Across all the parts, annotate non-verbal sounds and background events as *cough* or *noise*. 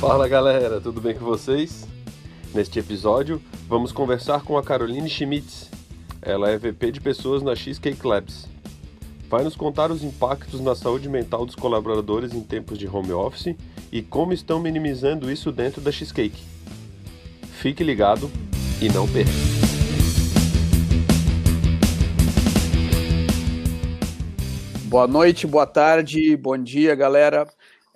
Fala galera, tudo bem com vocês? Neste episódio, vamos conversar com a Caroline Schmitz. Ela é VP de pessoas na Cheesecake Labs. Vai nos contar os impactos na saúde mental dos colaboradores em tempos de home office e como estão minimizando isso dentro da Cheesecake. Fique ligado e não perca. Boa noite, boa tarde, bom dia, galera.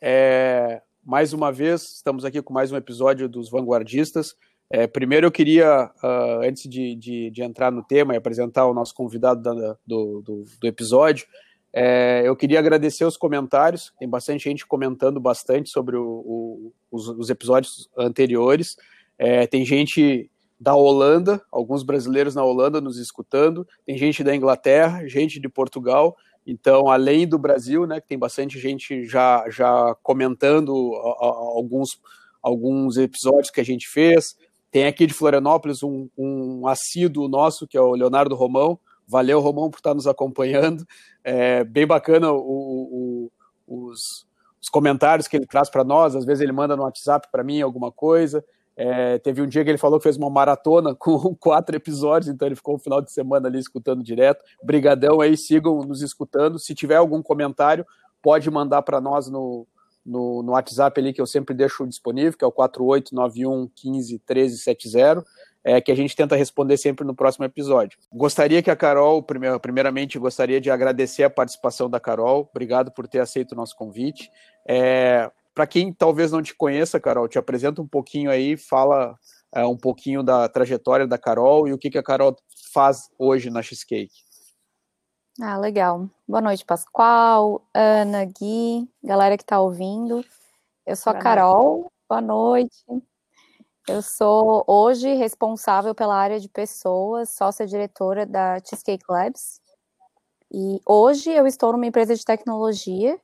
É, mais uma vez, estamos aqui com mais um episódio dos Vanguardistas. É, primeiro, eu queria, uh, antes de, de, de, entrar no tema e apresentar o nosso convidado da, do, do, do, episódio, é, eu queria agradecer os comentários. Tem bastante gente comentando bastante sobre o, o, os, os, episódios anteriores. É, tem gente da Holanda, alguns brasileiros na Holanda nos escutando, tem gente da Inglaterra, gente de Portugal. Então, além do Brasil, né, que tem bastante gente já, já comentando alguns, alguns episódios que a gente fez. Tem aqui de Florianópolis um, um assíduo nosso, que é o Leonardo Romão. Valeu, Romão, por estar nos acompanhando. É bem bacana o, o, os, os comentários que ele traz para nós. Às vezes ele manda no WhatsApp para mim alguma coisa. É, teve um dia que ele falou que fez uma maratona *laughs* com quatro episódios, então ele ficou o um final de semana ali escutando direto. Brigadão aí, sigam nos escutando. Se tiver algum comentário, pode mandar para nós no, no, no, WhatsApp ali que eu sempre deixo disponível, que é o 4891 15 1370, é, que a gente tenta responder sempre no próximo episódio. Gostaria que a Carol, primeiramente, gostaria de agradecer a participação da Carol. Obrigado por ter aceito o nosso convite. É, para quem talvez não te conheça, Carol, te apresenta um pouquinho aí, fala é, um pouquinho da trajetória da Carol e o que, que a Carol faz hoje na Cheesecake. Ah, legal. Boa noite, Pascoal, Ana, Gui, galera que está ouvindo. Eu sou a Carol, boa noite. Eu sou hoje responsável pela área de pessoas, sócia-diretora da Cheesecake Labs. E hoje eu estou numa empresa de tecnologia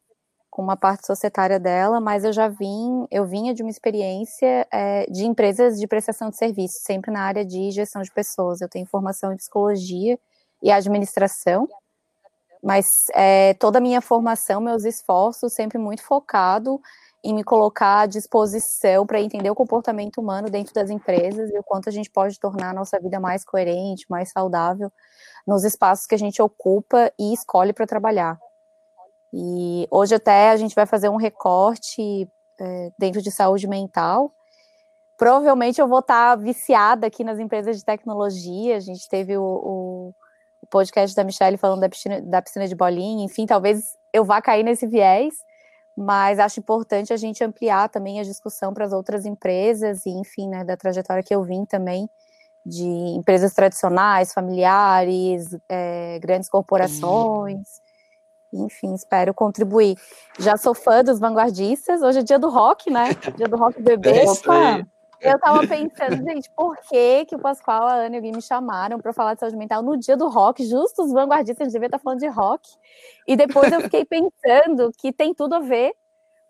com uma parte societária dela, mas eu já vim, eu vinha de uma experiência é, de empresas de prestação de serviços, sempre na área de gestão de pessoas. Eu tenho formação em psicologia e administração, mas é, toda a minha formação, meus esforços, sempre muito focado em me colocar à disposição para entender o comportamento humano dentro das empresas e o quanto a gente pode tornar a nossa vida mais coerente, mais saudável nos espaços que a gente ocupa e escolhe para trabalhar. E hoje até a gente vai fazer um recorte é, dentro de saúde mental. Provavelmente eu vou estar viciada aqui nas empresas de tecnologia. A gente teve o, o, o podcast da Michelle falando da piscina, da piscina de bolinha. Enfim, talvez eu vá cair nesse viés, mas acho importante a gente ampliar também a discussão para as outras empresas e, enfim, né, da trajetória que eu vim também de empresas tradicionais, familiares, é, grandes corporações. Enfim, espero contribuir. Já sou fã dos vanguardistas. Hoje é dia do rock, né? *laughs* Dia do rock bebê. É Opa! Eu tava pensando, gente, por que, que o Pascoal, a Ana e o Gui me chamaram para falar de saúde mental no dia do rock? Justo os vanguardistas, a gente devia estar falando de rock. E depois eu fiquei pensando que tem tudo a ver,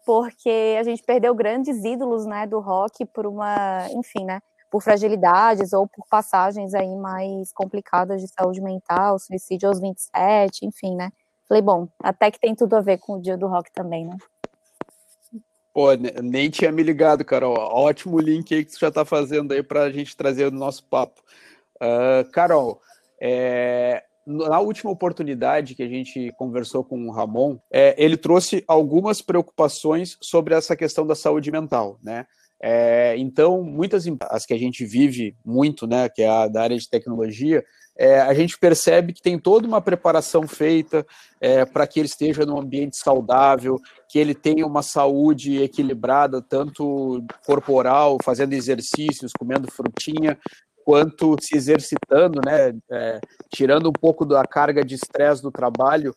porque a gente perdeu grandes ídolos, né, do rock por uma, enfim, né, por fragilidades ou por passagens aí mais complicadas de saúde mental, suicídio aos 27, enfim, né? Falei, bom, até que tem tudo a ver com o dia do rock também, né? Pô, nem tinha me ligado, Carol. Ótimo link aí que você já está fazendo aí para a gente trazer no nosso papo. Uh, Carol, é, na última oportunidade que a gente conversou com o Ramon, é, ele trouxe algumas preocupações sobre essa questão da saúde mental, né? É, então, muitas as que a gente vive muito, né, que é a da área de tecnologia, é, a gente percebe que tem toda uma preparação feita é, para que ele esteja num ambiente saudável, que ele tenha uma saúde equilibrada, tanto corporal, fazendo exercícios, comendo frutinha, quanto se exercitando, né, é, tirando um pouco da carga de estresse do trabalho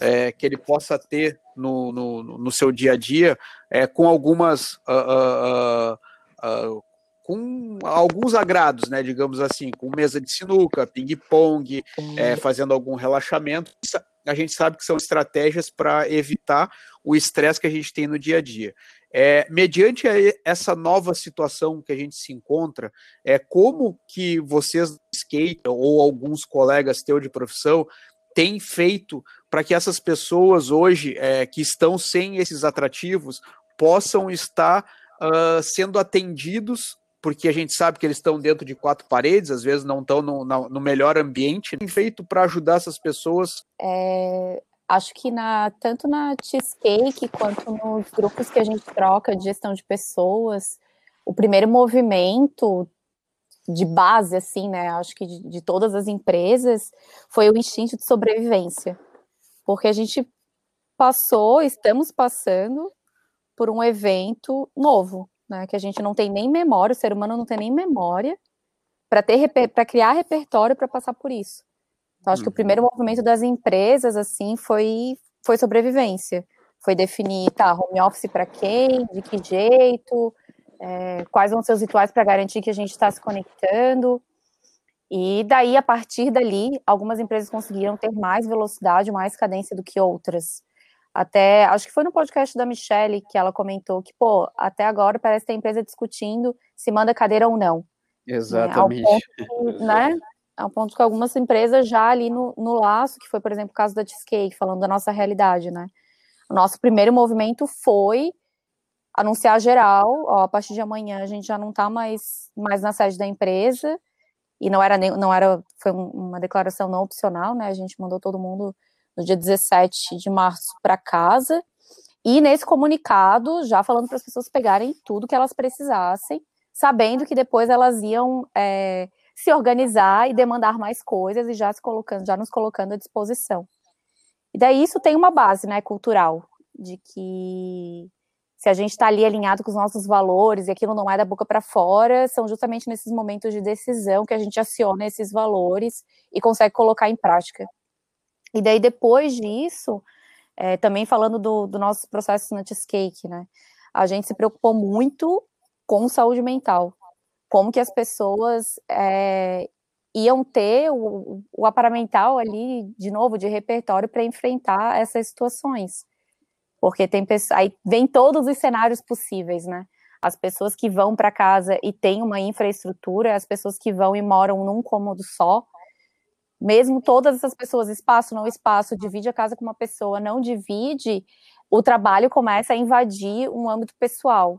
é, que ele possa ter no, no, no, seu dia a dia, é, com algumas uh, uh, uh, com alguns agrados, né, digamos assim, com mesa de sinuca, ping-pong, é, fazendo algum relaxamento. A gente sabe que são estratégias para evitar o estresse que a gente tem no dia a dia. É, mediante essa nova situação que a gente se encontra, é como que vocês skate ou alguns colegas teus de profissão tem feito para que essas pessoas hoje é, que estão sem esses atrativos possam estar uh, sendo atendidos porque a gente sabe que eles estão dentro de quatro paredes, às vezes não estão no, no melhor ambiente. Tem feito para ajudar essas pessoas? É, acho que na, tanto na Cheesecake quanto nos grupos que a gente troca de gestão de pessoas, o primeiro movimento de base, assim, né? Acho que de, de todas as empresas foi o instinto de sobrevivência, porque a gente passou, estamos passando por um evento novo, né, que a gente não tem nem memória, o ser humano não tem nem memória para ter para criar repertório para passar por isso. Então, acho uhum. que o primeiro uhum. movimento das empresas assim foi foi sobrevivência, foi definir tá home office para quem, de que jeito, é, quais vão ser os rituais para garantir que a gente está se conectando. E daí, a partir dali, algumas empresas conseguiram ter mais velocidade, mais cadência do que outras. Até, acho que foi no podcast da Michelle que ela comentou que, pô, até agora parece ter empresa discutindo se manda cadeira ou não. Exatamente. Né? Ao ponto, que, né? Ao ponto que algumas empresas já ali no, no laço, que foi, por exemplo, o caso da Cheesecake, falando da nossa realidade, né? O nosso primeiro movimento foi anunciar geral, ó, a partir de amanhã a gente já não está mais, mais na sede da empresa, e não era, nem, não era, foi uma declaração não opcional, né? A gente mandou todo mundo no dia 17 de março para casa. E nesse comunicado, já falando para as pessoas pegarem tudo que elas precisassem, sabendo que depois elas iam é, se organizar e demandar mais coisas e já se colocando, já nos colocando à disposição. E daí isso tem uma base, né, cultural, de que se a gente está ali alinhado com os nossos valores e aquilo não é da boca para fora, são justamente nesses momentos de decisão que a gente aciona esses valores e consegue colocar em prática. E daí, depois disso, é, também falando do, do nosso processo na Cheesecake, né? A gente se preocupou muito com saúde mental. Como que as pessoas é, iam ter o, o aparamental ali, de novo, de repertório para enfrentar essas situações. Porque tem pessoas, aí vem todos os cenários possíveis, né? As pessoas que vão para casa e têm uma infraestrutura, as pessoas que vão e moram num cômodo só, mesmo todas essas pessoas, espaço, não espaço, divide a casa com uma pessoa, não divide, o trabalho começa a invadir um âmbito pessoal.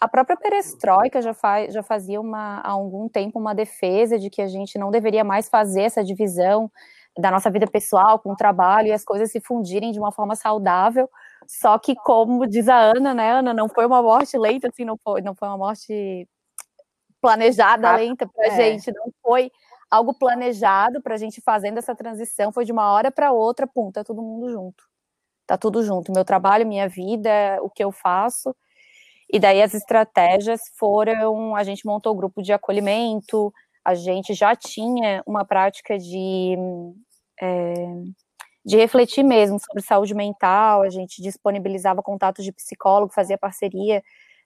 A própria perestroika já, faz, já fazia uma, há algum tempo uma defesa de que a gente não deveria mais fazer essa divisão da nossa vida pessoal com o trabalho e as coisas se fundirem de uma forma saudável. Só que, como diz a Ana, né, Ana, não foi uma morte lenta, assim, não foi, não foi uma morte planejada, lenta para a é. gente, não foi algo planejado para a gente fazendo essa transição, foi de uma hora para outra, pum, tá todo mundo junto. Tá tudo junto, meu trabalho, minha vida, o que eu faço. E daí as estratégias foram, a gente montou o grupo de acolhimento, a gente já tinha uma prática de, é, de refletir mesmo sobre saúde mental, a gente disponibilizava contatos de psicólogo, fazia parceria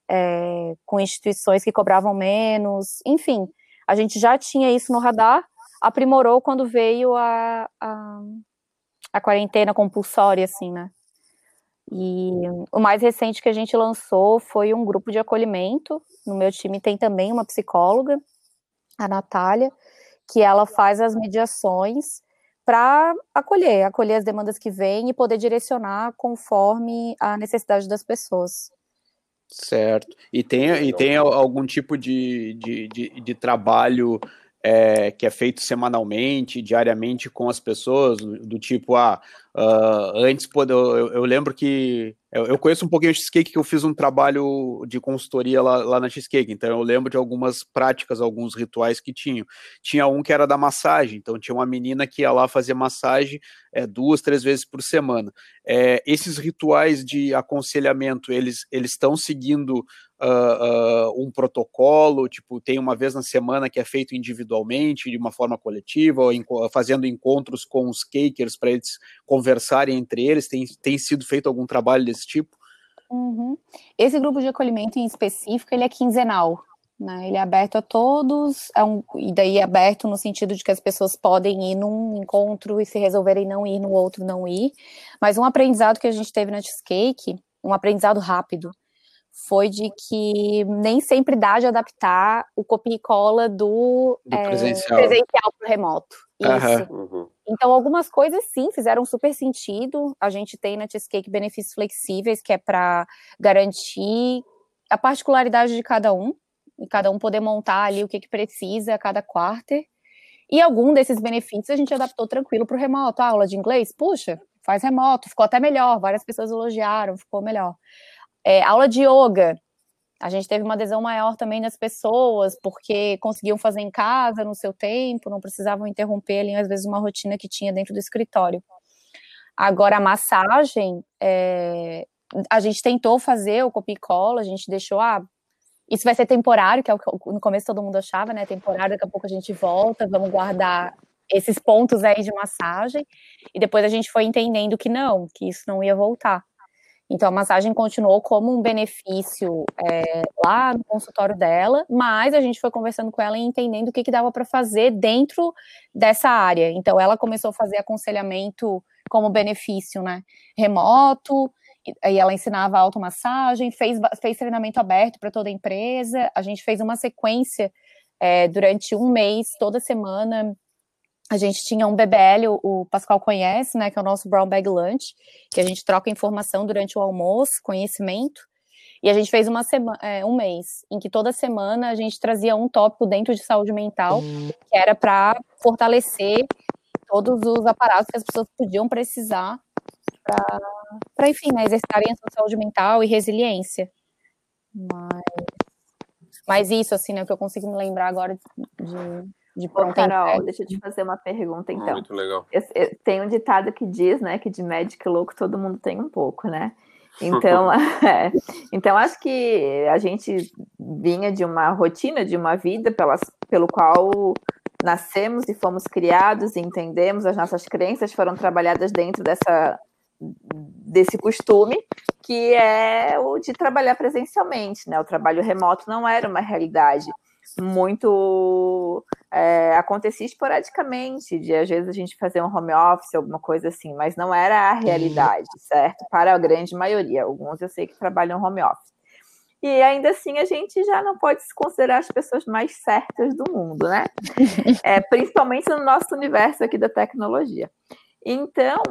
é, com instituições que cobravam menos, enfim, a gente já tinha isso no radar, aprimorou quando veio a, a, a quarentena compulsória, assim, né? E o mais recente que a gente lançou foi um grupo de acolhimento. No meu time tem também uma psicóloga, a Natália, que ela faz as mediações para acolher, acolher as demandas que vêm e poder direcionar conforme a necessidade das pessoas. Certo. E tem, e tem algum tipo de, de, de, de trabalho é, que é feito semanalmente, diariamente com as pessoas, do tipo, ah, uh, antes, pô, eu, eu, lembro que eu, eu, conheço um pouquinho o Cheesecake, que eu fiz um trabalho de consultoria lá, lá na Cheesecake, então eu lembro de algumas práticas, alguns rituais que tinham. Tinha um que era da massagem, então tinha uma menina que ia lá fazer massagem é, duas, três vezes por semana. É, esses rituais de aconselhamento, eles estão seguindo uh, uh, um protocolo, tipo, tem uma vez na semana que é feito individualmente, de uma forma coletiva, ou fazendo encontros com os cakers para eles conversarem entre eles? Tem, tem sido feito algum trabalho desse tipo? Uhum. Esse grupo de acolhimento em específico, ele é quinzenal, né? Ele é aberto a todos, é um, e daí é aberto no sentido de que as pessoas podem ir num encontro e se resolverem não ir no outro, não ir. Mas um aprendizado que a gente teve na Cheesecake, um aprendizado rápido, foi de que nem sempre dá de adaptar o copia e cola do, do é, presencial, para o remoto. Isso. Uhum. Então, algumas coisas sim fizeram super sentido. A gente tem na Cheesecake benefícios flexíveis, que é para garantir a particularidade de cada um, e cada um poder montar ali o que, que precisa a cada quarter. E algum desses benefícios a gente adaptou tranquilo para o remoto. A aula de inglês, puxa, faz remoto, ficou até melhor. Várias pessoas elogiaram, ficou melhor. É, aula de yoga, a gente teve uma adesão maior também das pessoas, porque conseguiam fazer em casa, no seu tempo, não precisavam interromper ali, às vezes, uma rotina que tinha dentro do escritório. Agora, a massagem, é, a gente tentou fazer o copy cola, a gente deixou, ah, isso vai ser temporário, que é o que no começo todo mundo achava, né? Temporário, daqui a pouco a gente volta, vamos guardar esses pontos aí de massagem. E depois a gente foi entendendo que não, que isso não ia voltar. Então, a massagem continuou como um benefício é, lá no consultório dela, mas a gente foi conversando com ela e entendendo o que, que dava para fazer dentro dessa área. Então, ela começou a fazer aconselhamento como benefício, né? Remoto, e ela ensinava automassagem, fez, fez treinamento aberto para toda a empresa. A gente fez uma sequência é, durante um mês, toda semana. A gente tinha um BBL, o, o Pascoal conhece, né, que é o nosso Brown Bag Lunch, que a gente troca informação durante o almoço, conhecimento. E a gente fez uma semana, é, um mês, em que toda semana a gente trazia um tópico dentro de saúde mental, que era para fortalecer todos os aparatos que as pessoas podiam precisar para, enfim, né, exercitarem a sua saúde mental e resiliência. Mas, mas isso, assim, né, o que eu consigo me lembrar agora de, de Ô, Carol, deixa eu te fazer uma pergunta, então. Muito legal. Eu, eu, tem um ditado que diz, né, que de médico louco todo mundo tem um pouco, né? Então, *laughs* *laughs* é, então acho que a gente vinha de uma rotina, de uma vida pelas, pelo qual nascemos e fomos criados e entendemos, as nossas crenças foram trabalhadas dentro dessa desse costume, que é o de trabalhar presencialmente, né? O trabalho remoto não era uma realidade muito é, acontecia esporadicamente, de às vezes a gente fazer um home office, alguma coisa assim, mas não era a realidade, certo? Para a grande maioria. Alguns eu sei que trabalham home office. E ainda assim a gente já não pode se considerar as pessoas mais certas do mundo, né? *laughs* É, principalmente no nosso universo aqui da tecnologia. Então,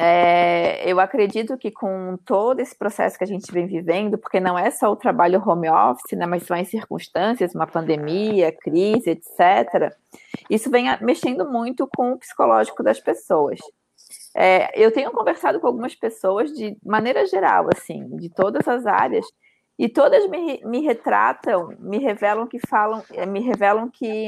é, eu acredito que com todo esse processo que a gente vem vivendo, porque não é só o trabalho home office, né, mas são as circunstâncias, uma pandemia, crise, etc., isso vem mexendo muito com o psicológico das pessoas. É, eu tenho conversado com algumas pessoas de maneira geral, assim, de todas as áreas, e todas me, me retratam, me revelam que falam, me revelam que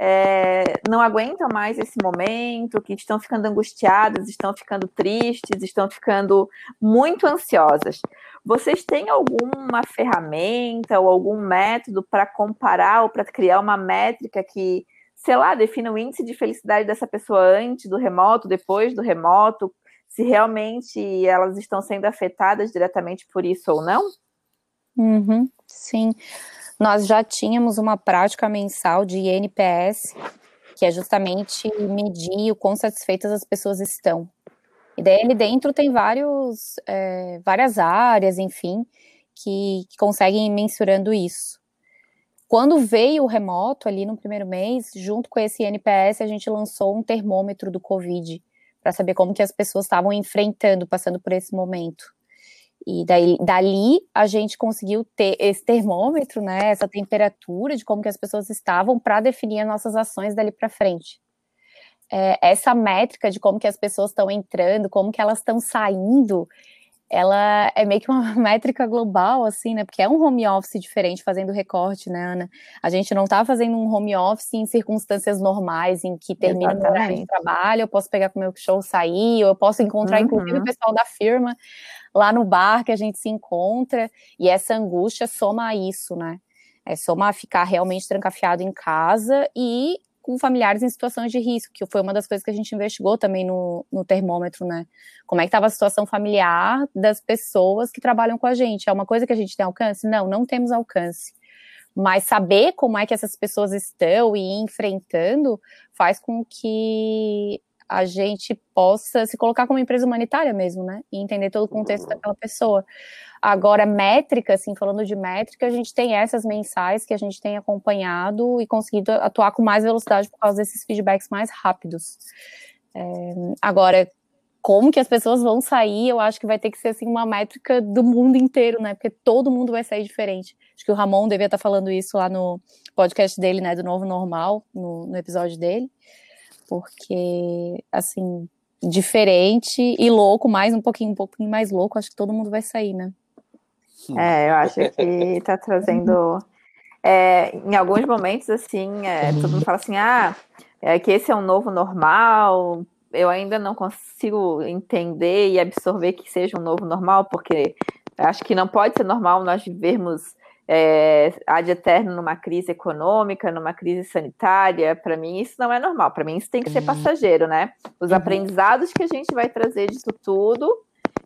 é, não aguentam mais esse momento, que estão ficando angustiadas, estão ficando tristes, estão ficando muito ansiosas. Vocês têm alguma ferramenta ou algum método para comparar ou para criar uma métrica que, sei lá, defina o índice de felicidade dessa pessoa antes do remoto, depois do remoto, se realmente elas estão sendo afetadas diretamente por isso ou não? Uhum, sim nós já tínhamos uma prática mensal de INPS, que é justamente medir o quão satisfeitas as pessoas estão. E daí ali dentro tem vários, é, várias áreas, enfim, que, que conseguem ir mensurando isso. Quando veio o remoto ali no primeiro mês, junto com esse INPS, a gente lançou um termômetro do Covid para saber como que as pessoas estavam enfrentando, passando por esse momento. E daí, dali a gente conseguiu ter esse termômetro, né, essa temperatura de como que as pessoas estavam para definir as nossas ações dali para frente. É, essa métrica de como que as pessoas estão entrando, como que elas estão saindo, ela é meio que uma *laughs* métrica global, assim, né? Porque é um home office diferente fazendo recorte, né, Ana? A gente não está fazendo um home office em circunstâncias normais, em que termina o horário de trabalho, eu posso pegar com o meu show sair, ou eu posso encontrar, uhum. inclusive, o pessoal da firma lá no bar que a gente se encontra, e essa angústia soma a isso, né? É soma a ficar realmente trancafiado em casa e com familiares em situações de risco, que foi uma das coisas que a gente investigou também no, no termômetro, né? Como é que estava a situação familiar das pessoas que trabalham com a gente? É uma coisa que a gente tem alcance? Não, não temos alcance. Mas saber como é que essas pessoas estão e enfrentando faz com que a gente possa se colocar como empresa humanitária mesmo, né? E entender todo o contexto daquela pessoa. Agora, métrica, assim, falando de métrica, a gente tem essas mensais que a gente tem acompanhado e conseguido atuar com mais velocidade por causa desses feedbacks mais rápidos. É, agora, como que as pessoas vão sair, eu acho que vai ter que ser assim uma métrica do mundo inteiro, né? Porque todo mundo vai sair diferente. Acho que o Ramon devia estar falando isso lá no podcast dele, né? Do novo normal, no, no episódio dele. Porque, assim, diferente e louco, mais um pouquinho, um pouquinho mais louco, acho que todo mundo vai sair, né? É, eu acho que está *laughs* trazendo. É, em alguns momentos, assim, é, todo mundo fala assim: ah, é que esse é um novo normal, eu ainda não consigo entender e absorver que seja um novo normal, porque acho que não pode ser normal nós vivermos é, ad eterno numa crise econômica, numa crise sanitária. Para mim, isso não é normal. Para mim, isso tem que ser uhum. passageiro, né? Os uhum. aprendizados que a gente vai trazer disso tudo,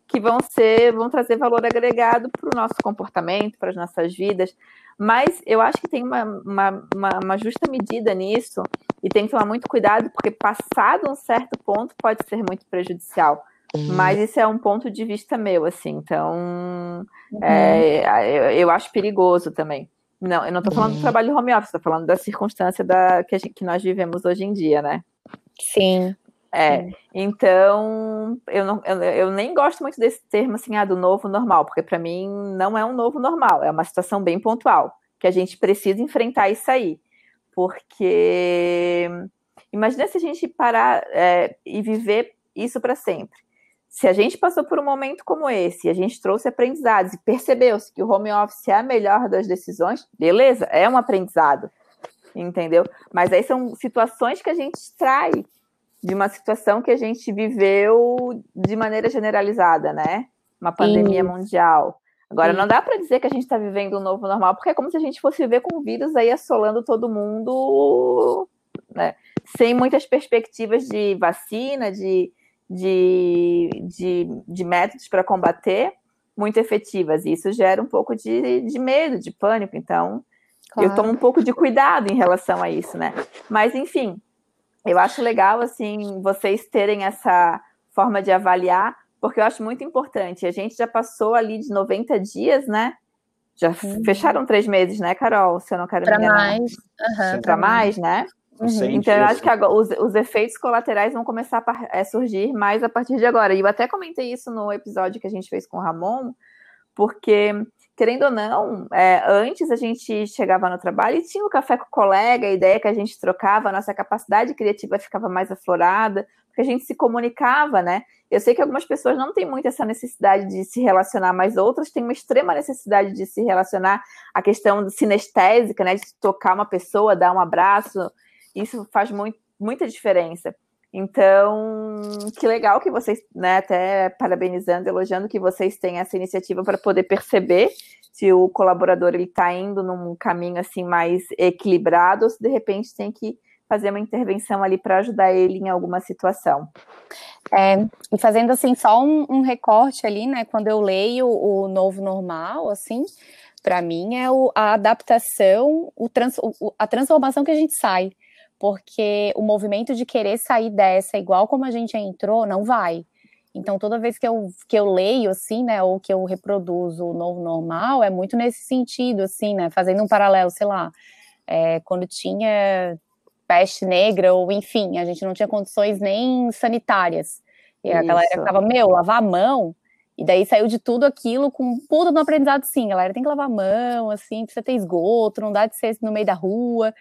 que vão ser, vão trazer valor agregado para o nosso comportamento, para as nossas vidas. Mas eu acho que tem uma, uma, uma, uma, justa medida nisso e tem que tomar muito cuidado, porque passado um certo ponto pode ser muito prejudicial. Uhum. Mas isso é um ponto de vista meu, assim, então uhum. é, eu, eu, acho perigoso também. Não, eu não estou falando do uhum. trabalho home office, estou falando da circunstância da, que, gente, que nós vivemos hoje em dia, né? Sim. É, então eu, não, eu, eu, nem gosto muito desse termo assim, ah, do novo normal, porque para mim não é um novo normal, é uma situação bem pontual, que a gente precisa enfrentar isso aí. Porque imagina se a gente parar é, e viver isso para sempre. Se a gente passou por um momento como esse, a gente trouxe aprendizados e percebeu-se que o home office é a melhor das decisões, beleza, é um aprendizado, entendeu? Mas aí são situações que a gente extrai de uma situação que a gente viveu de maneira generalizada, né? Uma pandemia Sim. mundial. Agora, Sim. não dá para dizer que a gente está vivendo um novo normal, porque é como se a gente fosse viver com o vírus aí assolando todo mundo, né? Sem muitas perspectivas de vacina, de, de, de, de métodos para combater muito efetivas. E isso gera um pouco de, de medo, de pânico. Então, claro. eu tomo um pouco de cuidado em relação a isso, né? Mas, enfim, eu acho legal, assim, vocês terem essa forma de avaliar, porque eu acho muito importante. A gente já passou ali de 90 dias, né? Já uhum. fecharam três meses, né, Carol? Se eu não quero pra me mais. Uhum, Para mais, né? Uhum. Então, eu acho que agora, os, os, efeitos colaterais vão começar a é, surgir mais a partir de agora. E eu até comentei isso no episódio que a gente fez com o Ramon, porque querendo ou não, é, antes a gente chegava no trabalho e tinha o um café com o colega, a ideia que a gente trocava, a nossa capacidade criativa ficava mais aflorada, porque a gente se comunicava, né? Eu sei que algumas pessoas não têm muito essa necessidade de se relacionar, mas outras têm uma extrema necessidade de se relacionar. A questão sinestésica, né? De tocar uma pessoa, dar um abraço, isso faz muito, muita diferença. Então, que legal que vocês, né, até parabenizando, elogiando que vocês têm essa iniciativa para poder perceber se o colaborador ele está indo num caminho assim mais equilibrado ou se de repente tem que fazer uma intervenção ali para ajudar ele em alguma situação. É, fazendo assim só um, um, recorte ali, né? Quando eu leio o novo normal, assim, para mim é o, a adaptação, o trans, o, a transformação que a gente sai porque o movimento de querer sair dessa igual como a gente entrou não vai. Então, toda vez que eu, que eu leio, assim, né, ou que eu reproduzo o novo normal, é muito nesse sentido, assim, né, fazendo um paralelo, sei lá, é, quando tinha peste negra, ou enfim, a gente não tinha condições nem sanitárias. E a Isso. galera ficava, meu, lavar a mão, e daí saiu de tudo aquilo com tudo no aprendizado, sim, galera, tem que lavar a mão, assim, precisa ter esgoto, não dá de ser no meio da rua.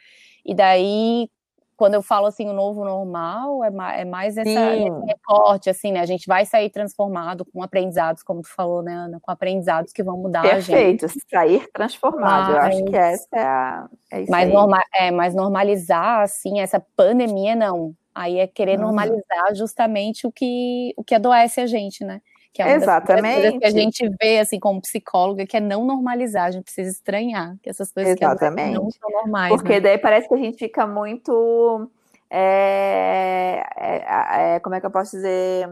E daí, quando eu falo assim o novo normal, é mais, é mais essa, esse recorte, assim, né? A gente vai sair transformado com aprendizados, como tu falou, né, Ana? Com aprendizados que vão mudar Perfeito, a gente. sair transformado. Mas, eu acho que essa é a. É isso mas, norma, é, mas normalizar, assim, essa pandemia, não. Aí é querer uhum. normalizar justamente o que, o que adoece a gente, né? Que é Exatamente. que a gente vê, assim, como psicóloga, que é não normalizar, a gente precisa estranhar que essas coisas Exatamente. que não são normais. Porque né? daí parece que a gente fica muito. É, é, é, como é que eu posso dizer?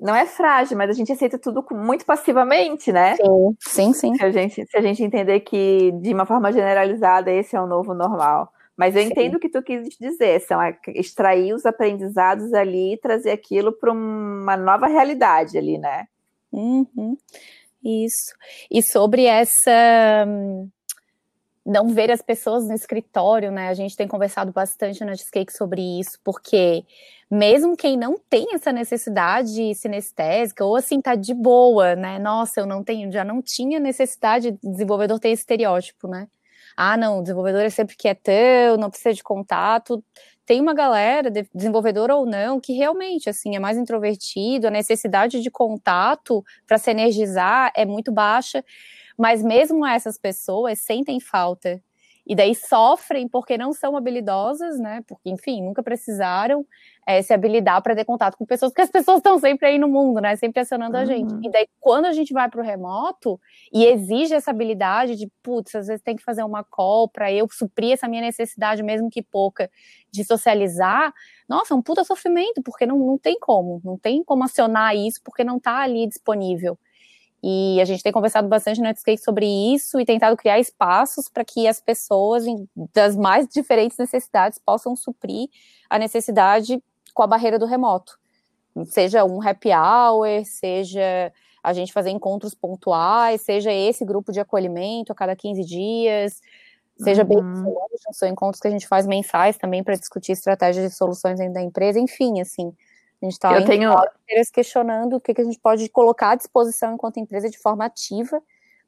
Não é frágil, mas a gente aceita tudo muito passivamente, né? Sim, sim. sim. Se, a gente, se a gente entender que, de uma forma generalizada, esse é o novo normal. Mas eu Sim. entendo o que tu quis dizer, são extrair os aprendizados ali e trazer aquilo para uma nova realidade ali, né? Uhum. Isso. E sobre essa não ver as pessoas no escritório, né? A gente tem conversado bastante na Cheesecake sobre isso, porque mesmo quem não tem essa necessidade sinestésica, ou assim, tá de boa, né? Nossa, eu não tenho, já não tinha necessidade de desenvolvedor esse estereótipo, né? Ah, não, desenvolvedor é sempre quietão, não precisa de contato. Tem uma galera, desenvolvedor ou não, que realmente, assim, é mais introvertido, a necessidade de contato para se energizar é muito baixa mas mesmo essas pessoas sentem falta e daí sofrem porque não são habilidosas, né? Porque, enfim, nunca precisaram é, se habilitar para ter contato com pessoas, porque as pessoas estão sempre aí no mundo, né? Sempre acionando uhum. a gente. Uhum. E daí, quando a gente vai para o remoto e exige essa habilidade de, putz, às vezes tem que fazer uma call para eu suprir essa minha necessidade, mesmo que pouca, de socializar, nossa, é um puta sofrimento, porque não, não tem como, não tem como acionar isso, porque não está ali disponível. E a gente tem conversado bastante no Netscape sobre isso e tentado criar espaços para que as pessoas das mais diferentes necessidades possam suprir a necessidade com a barreira do remoto. Seja um happy hour, seja a gente fazer encontros pontuais, seja esse grupo de acolhimento a cada 15 dias, seja uhum. bem são encontros que a gente faz mensais também para discutir estratégias de soluções dentro da empresa, enfim, assim, a gente está tenho... questionando o que, que a gente pode colocar à disposição enquanto empresa de forma ativa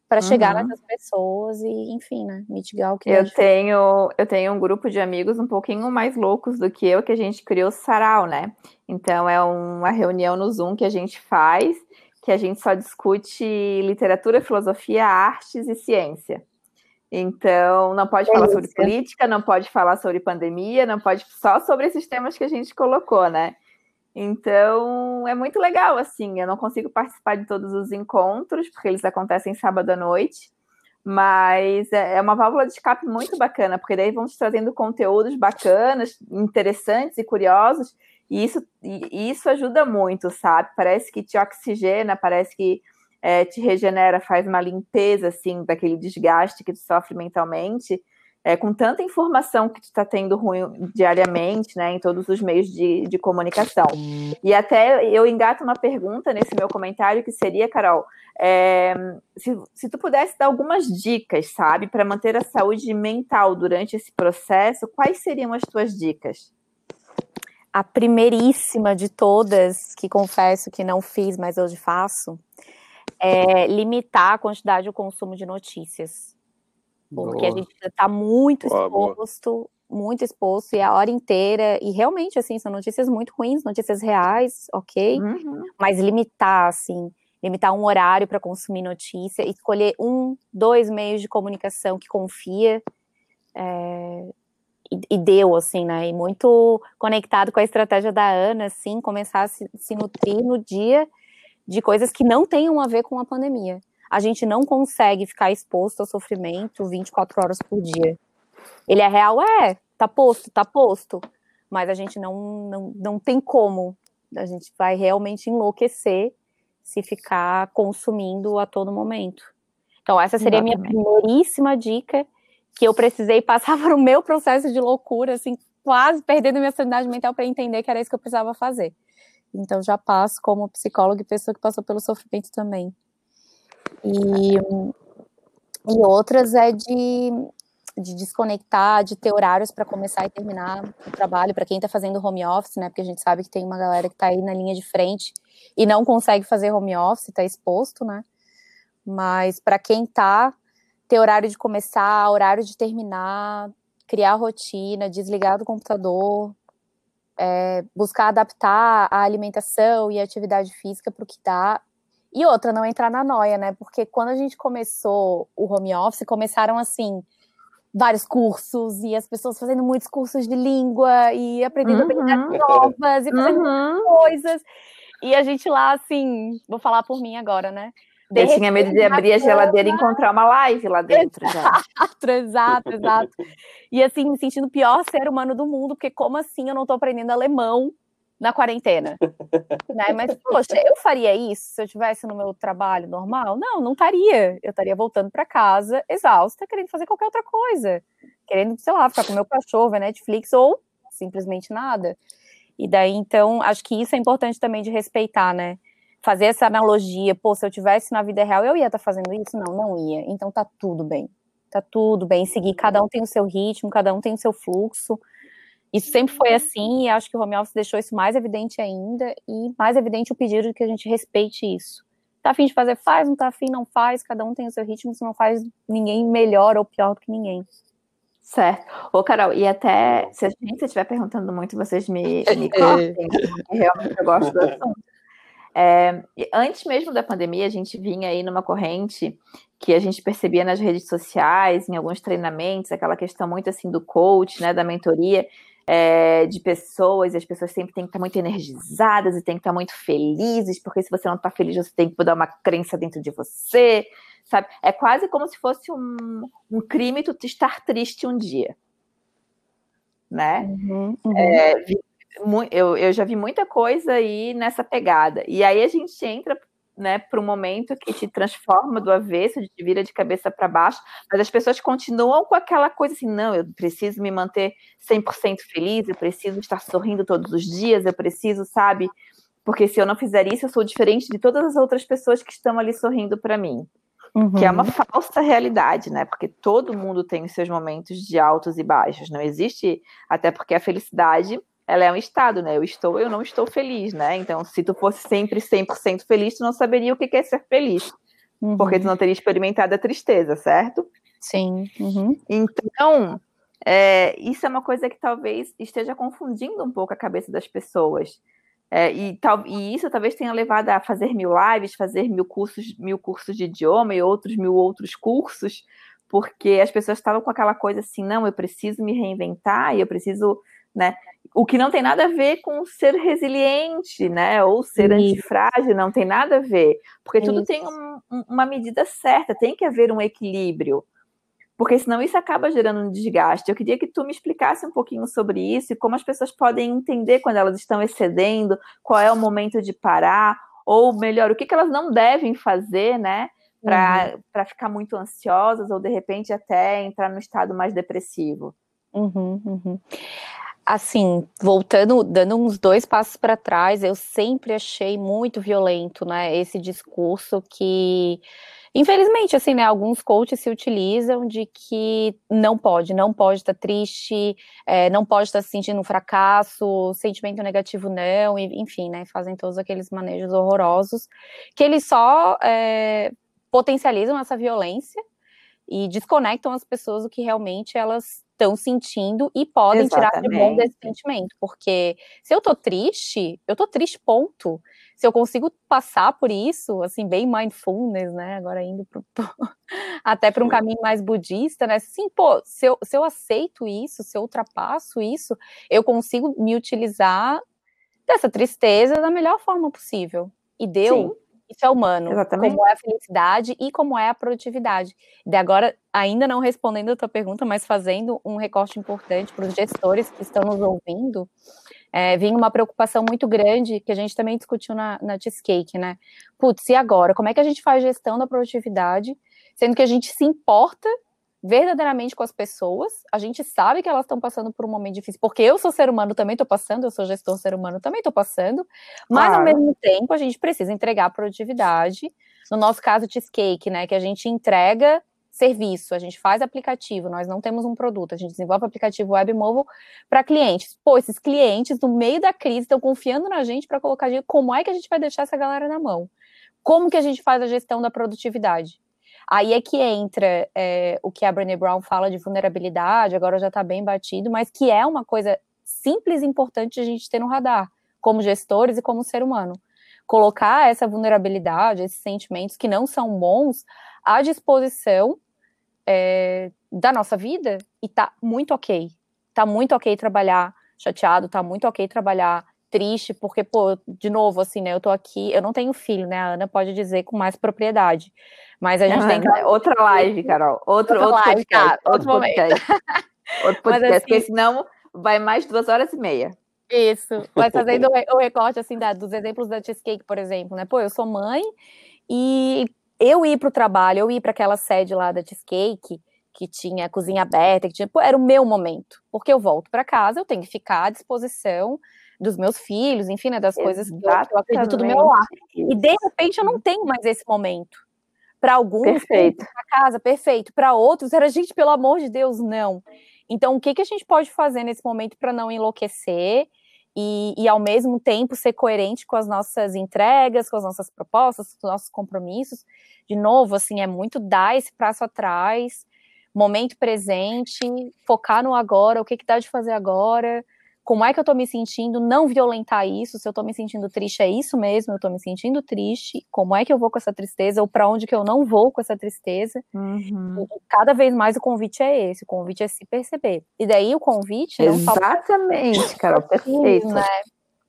para uhum. chegar nessas pessoas e, enfim, né, mitigar o que eu tenho. Eu tenho um grupo de amigos um pouquinho mais loucos do que eu que a gente criou o Sarau, né? Então é uma reunião no Zoom que a gente faz, que a gente só discute literatura, filosofia, artes e ciência. Então, não pode é falar isso. sobre política, não pode falar sobre pandemia, não pode só sobre esses temas que a gente colocou, né? Então, é muito legal, assim. Eu não consigo participar de todos os encontros, porque eles acontecem sábado à noite, mas é, é uma válvula de escape muito bacana, porque daí vão te trazendo conteúdos bacanas, interessantes e curiosos, e isso, e isso ajuda muito, sabe? Parece que te oxigena, parece que é, te regenera, faz uma limpeza, assim, daquele desgaste que tu sofre mentalmente é, com tanta informação que tu está tendo ruim diariamente, né, em todos os meios de, de comunicação. E até eu engato uma pergunta nesse meu comentário que seria, Carol, é, se, se tu pudesse dar algumas dicas, sabe, para manter a saúde mental durante esse processo, quais seriam as tuas dicas? A primeiríssima de todas, que confesso que não fiz, mas hoje faço, é limitar a quantidade de consumo de notícias porque boa. a gente está muito exposto, boa. muito exposto, e a hora inteira, e realmente, assim, são notícias muito ruins, notícias reais, ok, uhum. mas limitar, assim, limitar um horário para consumir notícia, escolher um, dois meios de comunicação que confia, é, e, e, deu, assim, né, e muito conectado com a estratégia da Ana, assim, começar a se, se nutrir no dia de coisas que não tenham a ver com a pandemia a gente não consegue ficar exposto ao sofrimento 24 horas por dia. Ele é real? É, tá posto, tá posto. Mas a gente não, não, não tem como. A gente vai realmente enlouquecer se ficar consumindo a todo momento. Então, essa seria a minha primeiríssima dica, que eu precisei passar *laughs* por o meu processo de loucura, assim, quase perdendo minha sanidade mental para entender que era isso que eu precisava fazer. Então, já passo como psicóloga e pessoa que passou pelo sofrimento também. E, e outras é de, de desconectar, de ter horários para começar e terminar o trabalho, para quem está fazendo home office, né? Porque a gente sabe que tem uma galera que está aí na linha de frente e não consegue fazer home office, está exposto, né? Mas para quem está, ter horário de começar, horário de terminar, criar rotina, desligar do computador, é, buscar adaptar a alimentação e a atividade física para o que dá e outra, não entrar na noia, né? Porque quando a gente começou o home office, começaram assim vários cursos e as pessoas fazendo muitos cursos de língua e aprendendo uhum. novas e fazendo uhum. coisas. E a gente lá, assim, vou falar por mim agora, né? Eu tinha medo de abrir a geladeira e encontrar uma live lá dentro. Exato, exato, exato. *laughs* E assim, me sentindo o pior ser humano do mundo, porque como assim eu não tô aprendendo alemão na quarentena. *laughs* né? Mas, poxa, eu faria isso se eu estivesse no meu trabalho normal? Não, não estaria. Eu estaria voltando para casa, exausta, querendo fazer qualquer outra coisa. querendo, sei lá, ficar com meu cachorro, ver Netflix ou simplesmente nada. E daí, então, acho que isso é importante também de respeitar, né? Fazer essa analogia, pô, se eu tivesse na vida real, eu ia estar tá fazendo isso? Não, não ia. Então tá tudo bem. Tá tudo bem. Seguir, cada um tem o seu ritmo, cada um tem o seu fluxo. Isso sempre foi assim, e acho que o home office deixou isso mais evidente ainda, e mais evidente o pedido de que a gente respeite isso. Tá afim de fazer, faz, não tá afim, não faz, cada um tem o seu ritmo, se não faz ninguém melhor ou pior do que ninguém. Certo. Ô, Carol, e até se a gente estiver perguntando muito, vocês me, me *laughs* cortem, porque realmente eu gosto do assunto. É, antes mesmo da pandemia, a gente vinha aí numa corrente que a gente percebia nas redes sociais, em alguns treinamentos, aquela questão muito assim do coach, né, da mentoria, é, de pessoas, e as pessoas sempre têm que estar muito energizadas e têm que estar muito felizes, porque se você não está feliz, você tem que mudar uma crença dentro de você, sabe? É quase como se fosse um, um crime tu estar triste um dia, né? Uhum, uhum. É, eu, eu já vi muita coisa aí nessa pegada. E aí a gente entra né, para um momento que te transforma do avesso, te vira de cabeça para baixo, mas as pessoas continuam com aquela coisa assim, não, eu preciso me manter 100% feliz, eu preciso estar sorrindo todos os dias, eu preciso, sabe? Porque se eu não fizer isso, eu sou diferente de todas as outras pessoas que estão ali sorrindo para mim. Uhum. Que é uma falsa realidade, né? Porque todo mundo tem os seus momentos de altos e baixos. Não existe, até porque a felicidade ela é um estado, né? Eu estou, eu não estou feliz, né? Então, se tu fosse sempre 100% feliz, tu não saberia o que é ser feliz. Uhum. Porque tu não teria experimentado a tristeza, certo? Sim. Uhum. Então, é, isso é uma coisa que talvez esteja confundindo um pouco a cabeça das pessoas. É, e, tal, e isso talvez tenha levado a fazer mil lives, fazer mil cursos, mil cursos de idioma e outros mil outros cursos, porque as pessoas estavam com aquela coisa assim, não, eu preciso me reinventar e eu preciso né? O que não tem nada a ver com ser resiliente, né? Ou ser Isso. antifrágil, não tem nada a ver. Porque tudo tem um, uma medida certa, tem que haver um equilíbrio. Porque senão isso acaba gerando um desgaste. Eu queria que tu me explicasse um pouquinho sobre isso e como as pessoas podem entender quando elas estão excedendo, qual é o momento de parar, ou melhor, o que, que elas não devem fazer, né? Para uhum. ficar muito ansiosas ou de repente até entrar no estado mais depressivo. Uhum, uhum assim, voltando, dando uns dois passos para trás, eu sempre achei muito violento, né, esse discurso que, infelizmente, assim, né, alguns coaches se utilizam de que não pode, não pode estar tá triste, é, não pode estar tá se sentindo um fracasso, sentimento negativo não, enfim, né, fazem todos aqueles manejos horrorosos, que eles só é, potencializam essa violência e desconectam as pessoas do que realmente elas estão sentindo e podem Exatamente. tirar de bom desse sentimento. Porque se eu tô triste, eu tô triste, ponto. Se eu consigo passar por isso, assim, bem mindfulness, né? Agora indo pro, *laughs* até para um caminho mais budista, né? Sim, pô, se eu, se eu aceito isso, se eu ultrapasso isso, eu consigo me utilizar dessa tristeza da melhor forma possível. E deu. Sim. Isso é humano. Exatamente. Como é a felicidade e como é a produtividade. E agora, ainda não respondendo a tua pergunta, mas fazendo um recorte importante para os gestores que estão nos ouvindo, é, vem uma preocupação muito grande que a gente também discutiu na, na Cheesecake, né? Putz, e agora? Como é que a gente faz gestão da produtividade, sendo que a gente se importa verdadeiramente com as pessoas. A gente sabe que elas estão passando por um momento difícil, porque eu sou ser humano também estou passando, eu sou gestor ser humano também estou passando, mas claro. ao mesmo tempo a gente precisa entregar produtividade. No nosso caso, Cheesecake, né, que a gente entrega serviço, a gente faz aplicativo, nós não temos um produto, a gente desenvolve aplicativo web mobile para clientes. Pô, esses clientes, no meio da crise, estão confiando na gente para colocar como é que a gente vai deixar essa galera na mão? Como que a gente faz a gestão da produtividade? Aí é que entra é, o que a Brené Brown fala de vulnerabilidade, agora já está bem batido, mas que é uma coisa simples e importante a gente ter no radar, como gestores e como ser humano. Colocar essa vulnerabilidade, esses sentimentos que não são bons, à disposição é, da nossa vida e tá muito ok. Tá muito ok trabalhar chateado, tá muito ok trabalhar triste, porque, pô, de novo, assim, né, eu tô aqui, eu não tenho filho, né, a Ana pode dizer com mais propriedade, mas a gente ah, tem que... Outra live, Carol, outro, outro live, podcast, cara, outro, outro podcast. outro *laughs* podcast, mas, assim, porque senão vai mais duas horas e meia. Isso, mas *laughs* fazendo o recorte, assim, da, dos exemplos da Cheesecake, por exemplo, né, pô, eu sou mãe e eu ir para o trabalho, eu ir para aquela sede lá da Cheesecake, que tinha cozinha aberta, que tinha, pô, era o meu momento, porque eu volto para casa, eu tenho que ficar à disposição dos meus filhos, enfim, né, das coisas que eu, que eu acredito do meu lar. E de repente eu não tenho mais esse momento. Para alguns, perfeito. para casa, perfeito. Para outros, era gente, pelo amor de Deus, não. Então, o que, que a gente pode fazer nesse momento para não enlouquecer e, e, ao mesmo tempo, ser coerente com as nossas entregas, com as nossas propostas, com os nossos compromissos? De novo, assim, é muito dar esse passo atrás, momento presente, focar no agora, o que, que dá de fazer agora, como é que eu tô me sentindo, não violentar isso, se eu tô me sentindo triste, é isso mesmo, eu tô me sentindo triste, como é que eu vou com essa tristeza, ou para onde que eu não vou com essa tristeza. Uhum. cada vez mais o convite é esse, o convite é se perceber. E daí o convite Exatamente, Carol, perfeito. Né?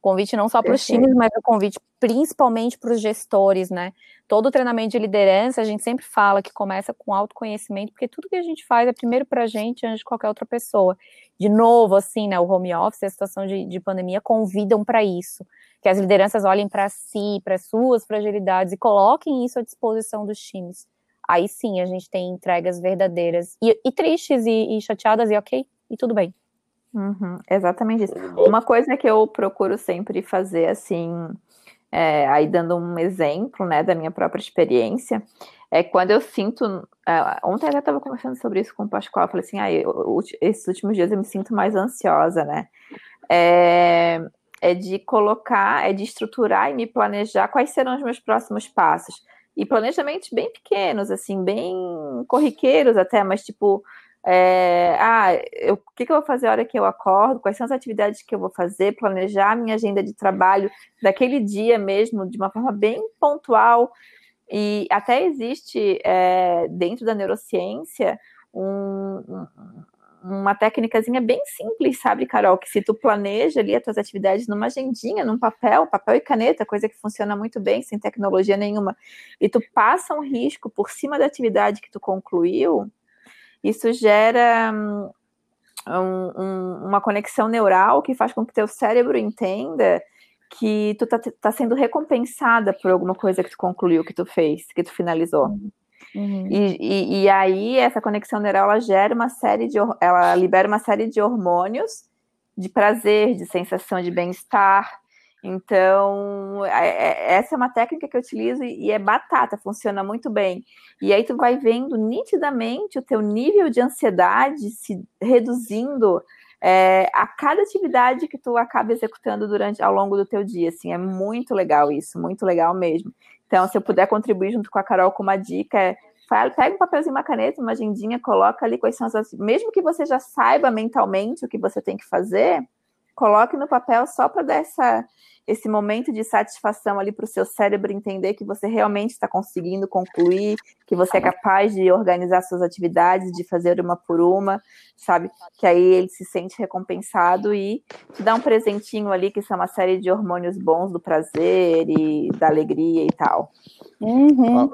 Convite não só para os times, mas o convite principalmente para os gestores, né? Todo treinamento de liderança, a gente sempre fala que começa com autoconhecimento, porque tudo que a gente faz é primeiro para a gente antes de qualquer outra pessoa. De novo, assim, né? O home office, a situação de, de pandemia convidam para isso. Que as lideranças olhem para si, para suas fragilidades e coloquem isso à disposição dos times. Aí sim a gente tem entregas verdadeiras e, e tristes e, e chateadas, e ok, e tudo bem. Uhum, exatamente isso. Uma coisa que eu procuro sempre fazer, assim, é, aí dando um exemplo, né, da minha própria experiência, é quando eu sinto. É, ontem eu estava conversando sobre isso com o Pascoal, eu falei assim, ah, eu, esses últimos dias eu me sinto mais ansiosa, né? É, é de colocar, é de estruturar e me planejar quais serão os meus próximos passos. E planejamentos bem pequenos, assim, bem corriqueiros até, mas tipo, é, ah, o que, que, eu vou fazer a hora que eu acordo? Quais são as atividades que eu vou fazer? Planejar a minha agenda de trabalho daquele dia mesmo, de uma forma bem pontual. E até existe é, dentro da neurociência um, uma técnicazinha bem simples, sabe, Carol? Que se tu planeja ali as tuas atividades numa agendinha, num papel, papel e caneta, coisa que funciona muito bem, sem tecnologia nenhuma, e tu passa um risco por cima da atividade que tu concluiu, isso gera hum, um, um, uma conexão neural que faz com que teu cérebro entenda que tu tá, tá, sendo recompensada por alguma coisa que tu concluiu, que tu fez, que tu finalizou. Uhum. E, e, e, aí essa conexão neural ela gera uma série de ela libera uma série de hormônios de prazer, de sensação de bem-estar, então, é, é, essa é uma técnica que eu utilizo e é batata, funciona muito bem. E aí tu vai vendo nitidamente o teu nível de ansiedade se reduzindo é, a cada atividade que tu acaba executando durante ao longo do teu dia. Assim, é muito legal isso, muito legal mesmo. Então, se eu puder contribuir junto com a Carol com uma dica, é pega um papelzinho, uma caneta, uma agendinha, coloca ali quais são as. Mesmo que você já saiba mentalmente o que você tem que fazer, coloque no papel só para dar essa esse momento de satisfação ali para o seu cérebro entender que você realmente está conseguindo concluir, que você é capaz de organizar suas atividades, de fazer uma por uma, sabe? Que aí ele se sente recompensado e te dá um presentinho ali, que são uma série de hormônios bons do prazer e da alegria e tal. Uhum.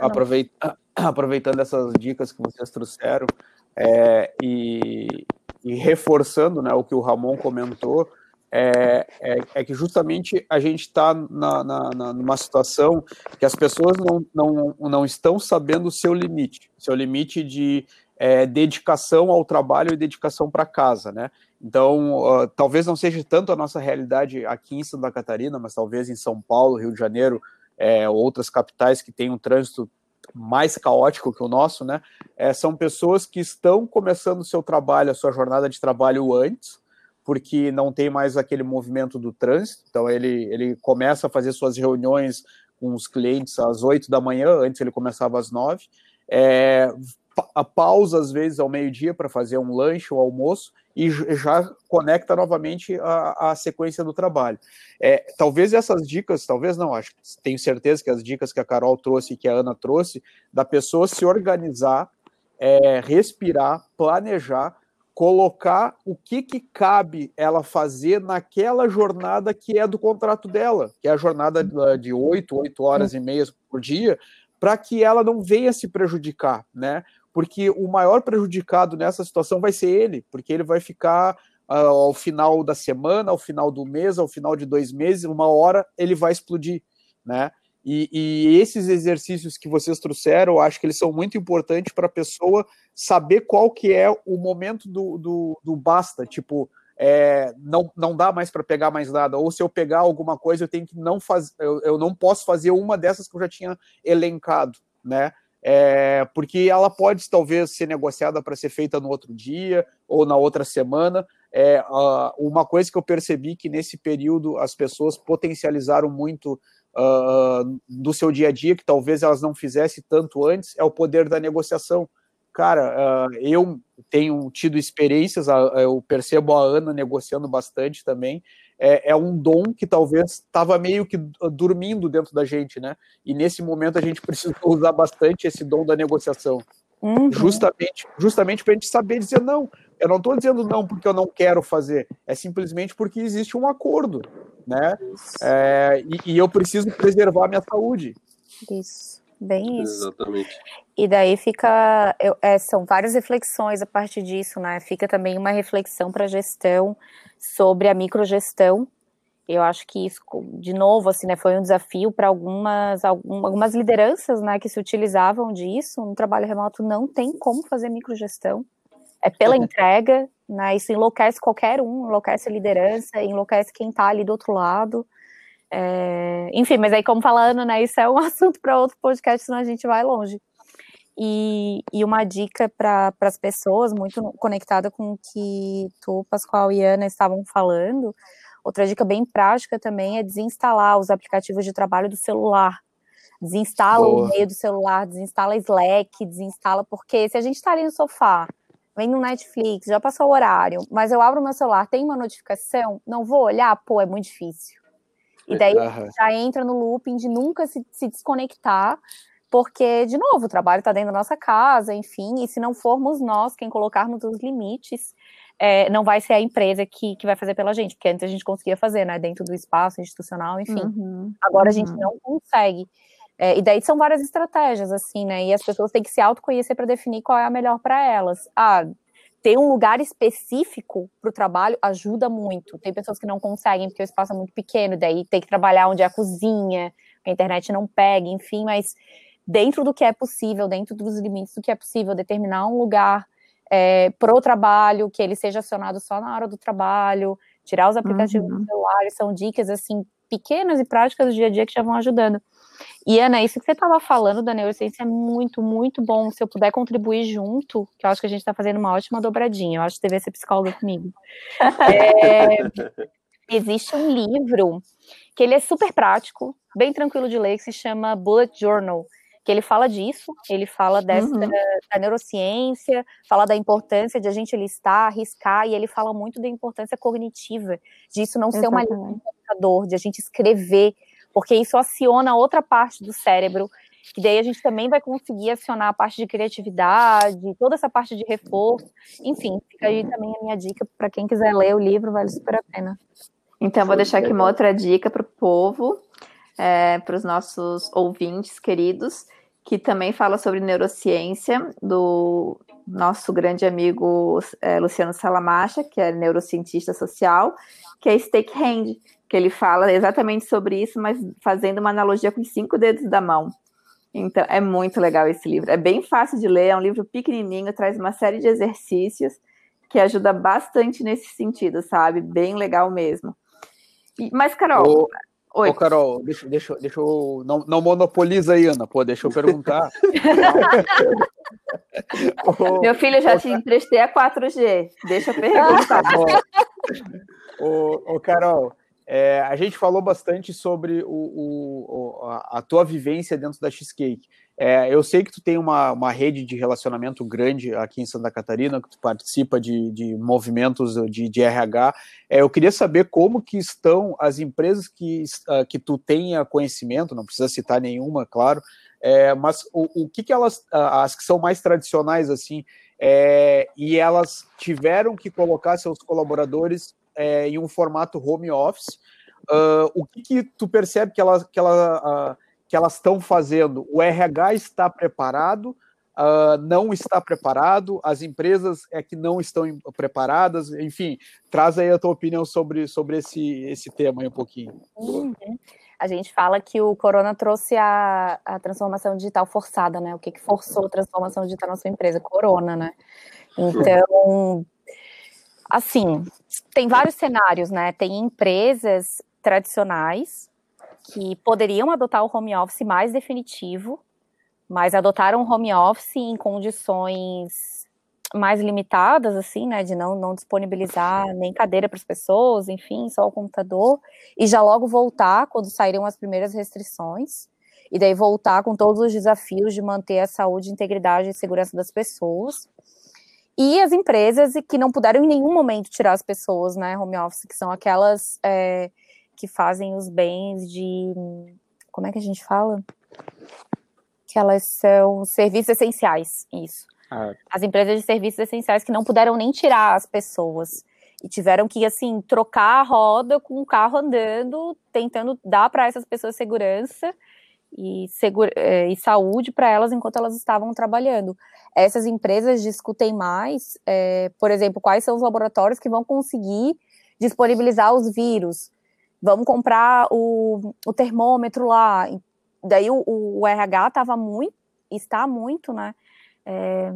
aproveita, *clears throat* aproveitando essas dicas que vocês trouxeram é, e, e reforçando né, o que o Ramon comentou, é, é, é, que justamente a gente está na, na, na, numa situação que as pessoas não, não, não estão sabendo o seu limite, seu limite de é, dedicação ao trabalho e dedicação para casa, né? Então, uh, talvez não seja tanto a nossa realidade aqui em Santa Catarina, mas talvez em São Paulo, Rio de Janeiro, é, outras capitais que têm um trânsito mais caótico que o nosso, né? É, são pessoas que estão começando o seu trabalho, a sua jornada de trabalho antes, porque não tem mais aquele movimento do trânsito. Então ele, ele começa a fazer suas reuniões com os clientes às 8 da manhã, antes ele começava às 9. É, a pausa às vezes ao meio-dia para fazer um lanche ou um almoço e já conecta novamente a, a sequência do trabalho. É, talvez essas dicas, talvez não, acho, tenho certeza que as dicas que a Carol trouxe e que a Ana trouxe, da pessoa se organizar, é, respirar, planejar colocar o que, que cabe ela fazer naquela jornada que é do contrato dela, que é a jornada de oito, oito horas e meia por dia, para que ela não venha se prejudicar, né? Porque o maior prejudicado nessa situação vai ser ele, porque ele vai ficar uh, ao final da semana, ao final do mês, ao final de dois meses, uma hora ele vai explodir, né? E, e, esses exercícios que vocês trouxeram, eu acho que eles são muito importantes para a pessoa saber qual que é o momento do, do, do basta, tipo, é, não, não dá mais para pegar mais nada, ou se eu pegar alguma coisa, eu tenho que não fazer, eu, eu não posso fazer uma dessas que eu já tinha elencado, né? É, porque ela pode talvez ser negociada para ser feita no outro dia ou na outra semana. É, uma coisa que eu percebi que nesse período as pessoas potencializaram muito uh, do seu dia a dia, que talvez elas não fizessem tanto antes, é o poder da negociação. Cara, uh, eu tenho tido experiências, eu percebo a Ana negociando bastante também. É, é um dom que talvez estava meio que dormindo dentro da gente, né? E nesse momento a gente *laughs* precisa usar bastante esse dom da negociação. Uhum. Justamente, justamente para a gente saber dizer não. Eu não estou dizendo não porque eu não quero fazer, é simplesmente porque existe um acordo, né? É, e, e, eu preciso preservar a minha saúde. Isso, bem isso. Exatamente. E daí fica, eu, é, são várias reflexões a partir disso, né? Fica também uma reflexão para a gestão sobre a microgestão. Eu acho que isso, de novo, assim, né, foi um desafio para algumas, algumas lideranças, né, que se utilizavam disso. No trabalho remoto não tem como fazer microgestão é pela entrega, né? Isso enlouquece qualquer um, enlouquece a liderança, enlouquece quem está ali do outro lado. É, enfim, mas aí, como falando, né? Isso é um *laughs* assunto para outro podcast, senão a gente vai longe. E, e uma dica para as pessoas, muito conectada com o que tu, Pascoal e Ana estavam falando, outra dica bem prática também é desinstalar os aplicativos de trabalho do celular. Desinstala Boa. o e-mail do celular, desinstala Slack, desinstala, porque se a gente está ali no sofá, vem no Netflix, já passou o horário, mas eu abro meu celular, tem uma notificação, não vou olhar, pô, é muito difícil. E daí uhum. já entra no looping de nunca se, se desconectar, porque, de novo, o trabalho está dentro da nossa casa, enfim, e se não formos nós quem colocarmos os limites, é, não vai ser a empresa que, que vai fazer pela gente, porque antes a gente conseguia fazer, né, dentro do espaço institucional, enfim. Uhum. Agora a gente uhum. não consegue. É, e daí são várias estratégias, assim, né? E as pessoas têm que se autoconhecer para definir qual é a melhor para elas. Ah, ter um lugar específico para o trabalho ajuda muito. Tem pessoas que não conseguem porque o espaço é muito pequeno, daí tem que trabalhar onde é a cozinha, a internet não pega, enfim, mas dentro do que é possível, dentro dos limites do que é possível, determinar um lugar é, para o trabalho, que ele seja acionado só na hora do trabalho, tirar os aplicativos uhum. do celular, são dicas assim pequenas e práticas do dia a dia que já vão ajudando. E Ana, isso que você estava falando da neurociência é muito, muito bom. Se eu puder contribuir junto, que eu acho que a gente está fazendo uma ótima dobradinha. Eu acho que deveria ser psicóloga comigo. *laughs* É, existe um livro que ele é super prático, bem tranquilo de ler, que se chama Bullet Journal, que ele fala disso, ele fala dessa uhum. da neurociência, fala da importância de a gente listar, arriscar, e ele fala muito da importância cognitiva, de isso não Exatamente. ser uma linha computador, de a gente escrever, porque isso aciona outra parte do cérebro, e daí a gente também vai conseguir acionar a parte de criatividade, toda essa parte de reforço. Enfim, fica aí também a minha dica para quem quiser ler o livro, vale super a pena. Então, vou deixar aqui uma outra dica para o povo, é, para os nossos ouvintes queridos, que também fala sobre neurociência, do nosso grande amigo é, Luciano Salamacha, que é neurocientista social, que é Stake Hand, que ele fala exatamente sobre isso, mas fazendo uma analogia com os cinco dedos da mão. Então, é muito legal esse livro. É bem fácil de ler, é um livro pequenininho, traz uma série de exercícios que ajuda bastante nesse sentido, sabe? Bem legal mesmo. E, mas, Carol. Ô, Oi. Ô, Carol, deixa, deixa, deixa eu. Não, não monopoliza aí, Ana, pô, deixa eu perguntar. *laughs* Meu filho, já te emprestei a 4G. Deixa eu perguntar. *laughs* ô, ô, Carol, é, a gente falou bastante sobre o, o, a, tua vivência dentro da Cheesecake. É, eu sei que tu tem uma, uma rede de relacionamento grande aqui em Santa Catarina, que tu participa de, de movimentos de, de RH. É, eu queria saber como que estão as empresas que, uh, que tu tenha conhecimento, não precisa citar nenhuma, claro, é, mas o, o que, que elas, as que são mais tradicionais, assim, é, e elas tiveram que colocar seus colaboradores é, em um formato home office. Uh, o que, que, tu percebe que, ela, que, ela, uh, que elas estão fazendo? O RH está preparado? Uh, não está preparado? As empresas é que não estão preparadas? Enfim, traz aí a tua opinião sobre, sobre esse, esse tema aí um pouquinho. Uhum. a gente fala que o corona trouxe a, a transformação digital forçada, né? O que, que forçou a transformação digital na sua empresa? Corona, né? Então, assim, tem vários cenários, né? Tem empresas tradicionais que poderiam adotar o home office mais definitivo, mas adotaram o home office em condições mais limitadas, assim, né, de não, não disponibilizar nem cadeira para as pessoas, enfim, só o computador, e já logo voltar quando saíram as primeiras restrições, e daí voltar com todos os desafios de manter a saúde, integridade e segurança das pessoas. E as empresas que não puderam em nenhum momento tirar as pessoas, né, home office, que são aquelas é, que fazem os bens de. Como é que a gente fala? Que elas são serviços essenciais, isso. Ah. As empresas de serviços essenciais que não puderam nem tirar as pessoas e tiveram que assim trocar a roda com o carro andando, tentando dar para essas pessoas segurança e, segura, eh, e saúde para elas enquanto elas estavam trabalhando. Essas empresas discutem mais, é, por exemplo, quais são os laboratórios que vão conseguir disponibilizar os vírus. Vamos comprar o, o termômetro lá. Daí o, o RH estava muito, está muito, né? é,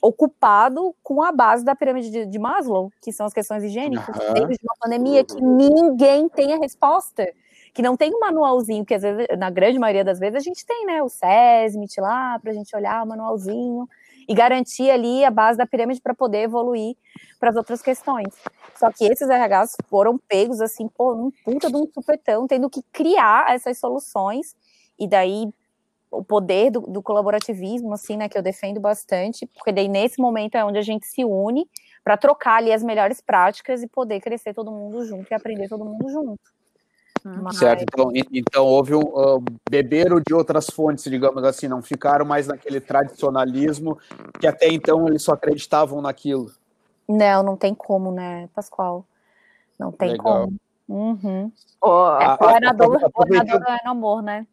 ocupado com a base da pirâmide de, de Maslow, que são as questões higiênicas, uhum. dentro de uma pandemia que ninguém tem a resposta, que não tem um manualzinho, que às vezes, na grande maioria das vezes, a gente tem, né, o SESMIT lá, para a gente olhar o manualzinho e garantir ali a base da pirâmide para poder evoluir para as outras questões. Só que esses RHs foram pegos, assim, por um puta de um supetão, tendo que criar essas soluções, e daí o poder do, do, colaborativismo, assim, né, que eu defendo bastante, porque daí nesse momento é onde a gente se une para trocar ali as melhores práticas e poder crescer todo mundo junto e aprender todo mundo junto. Mas... Certo, então, então houve um uh, beberam de outras fontes, digamos assim, não ficaram mais naquele tradicionalismo que até então eles só acreditavam naquilo. Não, não tem como, né, Pascoal? Não tem Legal. como. Uhum. É, o ganador, é no amor, né?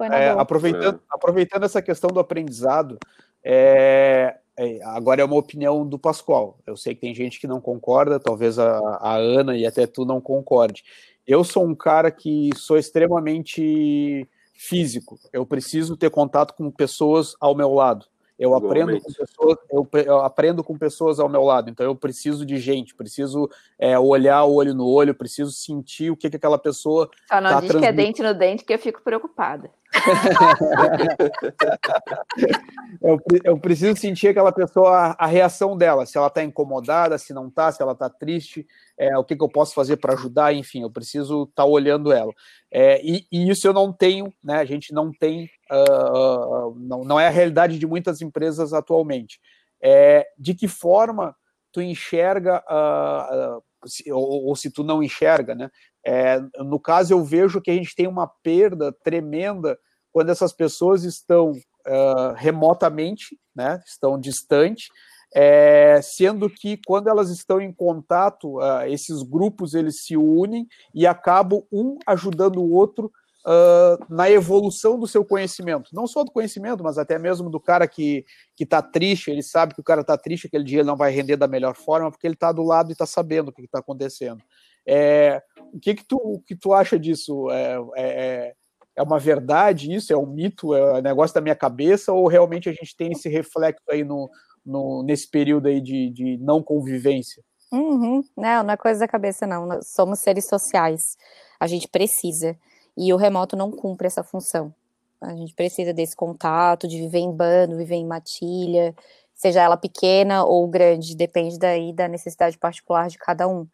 É, aproveitando, é. aproveitando essa questão do aprendizado, é, é, agora é uma opinião do Pascoal. Eu sei que tem gente que não concorda, talvez a, a Ana e até tu não concorde. Eu sou um cara que sou extremamente físico. Eu preciso ter contato com pessoas ao meu lado. Eu aprendo, com pessoas, eu, eu, aprendo com pessoas ao meu lado, então eu preciso de gente, preciso é, olhar olho no olho, preciso sentir o que, que aquela pessoa. Só não tá diz que é dente no dente que eu fico preocupada. *laughs* eu, eu, preciso sentir aquela pessoa, a, reação dela, se ela está incomodada, se não está, se ela está triste, é, o que, que, eu posso fazer para ajudar, enfim, eu preciso estar tá olhando ela. É, e, e, isso eu não tenho, né? A gente não tem, uh, não, não é a realidade de muitas empresas atualmente. É, de que forma tu enxerga, uh, uh, ou, ou, se tu não enxerga, né? É, no caso, eu vejo que a gente tem uma perda tremenda quando essas pessoas estão uh, remotamente, né, estão distantes, é, sendo que quando elas estão em contato, uh, esses grupos eles se unem e acabam um ajudando o outro uh, na evolução do seu conhecimento, não só do conhecimento, mas até mesmo do cara que que está triste, ele sabe que o cara está triste, aquele dia ele não vai render da melhor forma porque ele está do lado e está sabendo o que está acontecendo. É, o que que tu, o que tu acha disso? É, é, é uma verdade isso? É um mito? É um negócio da minha cabeça? Ou realmente a gente tem esse reflexo aí no, no nesse período aí de, de não convivência? Uhum. Não, não é coisa da cabeça, não. Nós somos seres sociais. A gente precisa. E o remoto não cumpre essa função. A gente precisa desse contato, de viver em bando, viver em matilha, seja ela pequena ou grande, depende daí da necessidade particular de cada um.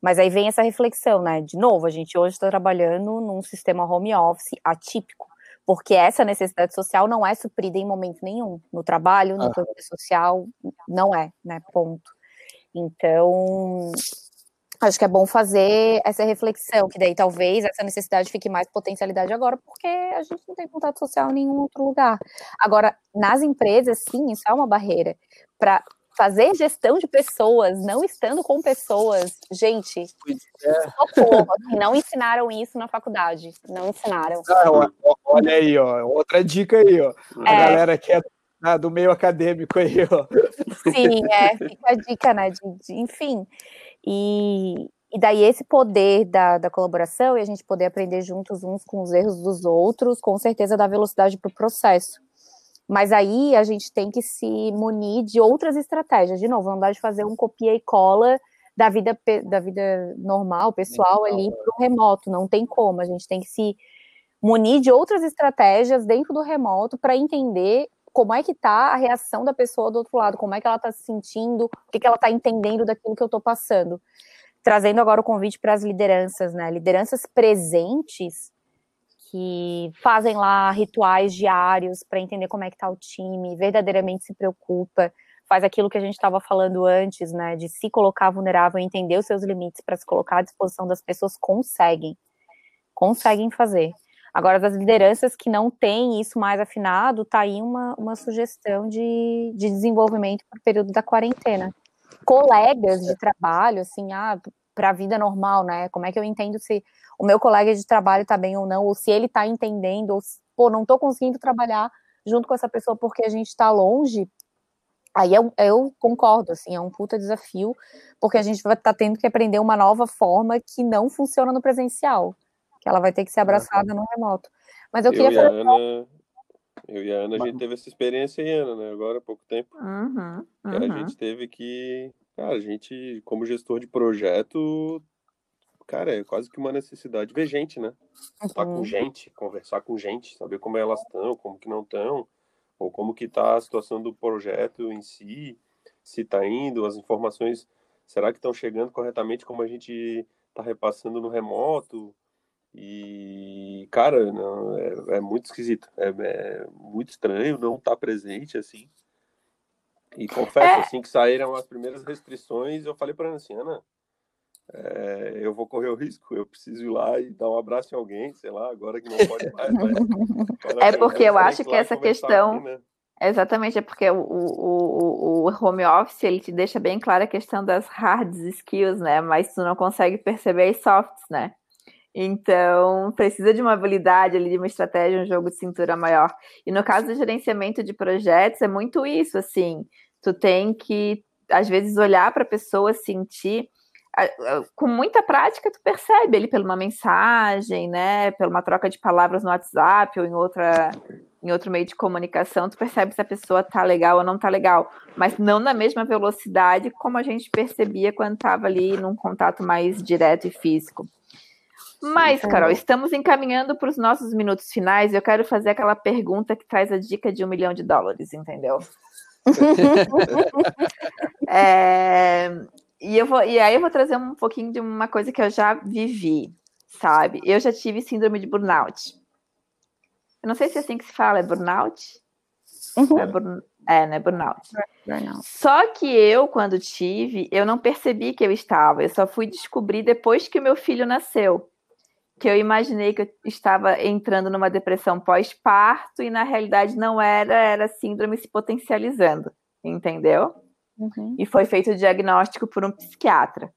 Mas aí vem essa reflexão, né? De novo, a gente hoje está trabalhando num sistema home office atípico, porque essa necessidade social não é suprida em momento nenhum. No trabalho, no ah. social, não é, né? Ponto. Então, acho que é bom fazer essa reflexão, que daí talvez essa necessidade fique mais potencialidade agora, porque a gente não tem contato social em nenhum outro lugar. Agora, nas empresas, sim, isso é uma barreira. Para fazer gestão de pessoas, não estando com pessoas. Gente, é. socorro, assim, não ensinaram isso na faculdade. Não ensinaram. Ah, olha aí, ó, outra dica aí, ó. A é. galera que é do meio acadêmico aí, ó. Sim, é, fica a dica, né? De, de, enfim. E, E daí esse poder da, da colaboração e a gente poder aprender juntos uns com os erros dos outros, com certeza dá velocidade para o processo. Mas aí a gente tem que se munir de outras estratégias. De novo, não dá de fazer um copia e cola da vida, da vida normal, pessoal, ali para o remoto. Não tem como. A gente tem que se munir de outras estratégias dentro do remoto para entender como é que está a reação da pessoa do outro lado, como é que ela está se sentindo, o que, que ela está entendendo daquilo que eu estou passando trazendo agora o convite para as lideranças, né? Lideranças presentes que fazem lá rituais diários para entender como é que está o time, verdadeiramente se preocupa, faz aquilo que a gente estava falando antes, né? De se colocar vulnerável, entender os seus limites para se colocar à disposição das pessoas, conseguem, conseguem fazer. Agora, as lideranças que não têm isso mais afinado, tá aí uma, uma sugestão de, de desenvolvimento para o período da quarentena colegas de trabalho, assim, ah, para a vida normal, né? Como é que eu entendo se o meu colega de trabalho está bem ou não, ou se ele está entendendo, ou se, pô, não estou conseguindo trabalhar junto com essa pessoa porque a gente está longe. Aí eu, eu, concordo, assim, é um puta desafio, porque a gente vai estar tá tendo que aprender uma nova forma que não funciona no presencial, que ela vai ter que ser abraçada no remoto. Mas eu, eu queria falar. Ana, eu e a Ana, a gente teve essa experiência aí, Ana, né? Agora há pouco tempo. Uhum, uhum. a gente teve que. Cara, a gente, como gestor de projeto, cara, é quase que uma necessidade ver gente, né? Estar uhum. com gente, conversar com gente, saber como elas estão, como que não estão, ou como que tá a situação do projeto em si, se está indo, as informações, será que estão chegando corretamente como a gente está repassando no remoto? E, cara, não, é, é muito esquisito. É, é, muito estranho não estar tá presente, assim. E confesso, é. assim, que saíram as primeiras restrições, eu falei para Ana assim, Ana, é, eu vou correr o risco, eu preciso ir lá e dar um abraço em alguém, sei lá, agora que não pode mais. *laughs* Mas, é porque eu acho que essa questão... Aqui, né? Exatamente, é porque o, o, o home office ele te deixa bem clara a questão das hard skills, né? Mas tu não consegue perceber as softs, né? Então, precisa de uma habilidade ali, de uma estratégia, um jogo de cintura maior. E no caso do gerenciamento de projetos, é muito isso, assim. Tu tem que, às vezes, olhar para a pessoa, sentir. Com muita prática, tu percebe ele pela uma mensagem, né? Pela uma troca de palavras no WhatsApp ou em outra em outro meio de comunicação, tu percebe se a pessoa tá legal ou não tá legal, mas não na mesma velocidade como a gente percebia quando estava ali num contato mais direto e físico. Mas, Carol, estamos encaminhando para os nossos minutos finais. Eu quero fazer aquela pergunta que traz a dica de um milhão de dólares, entendeu? *laughs* é, e, eu vou, e aí eu vou trazer um pouquinho de uma coisa que eu já vivi, sabe? Eu já tive síndrome de burnout. Eu não sei se é assim que se fala, é burnout? Uhum. É, burn, é, né? Burnout. burnout. Só que eu, quando tive, eu não percebi que eu estava. Eu só fui descobrir depois que o meu filho nasceu que eu imaginei que eu estava entrando numa depressão pós-parto e na realidade não era, era síndrome se potencializando, entendeu? Uhum. E foi feito o diagnóstico por um psiquiatra.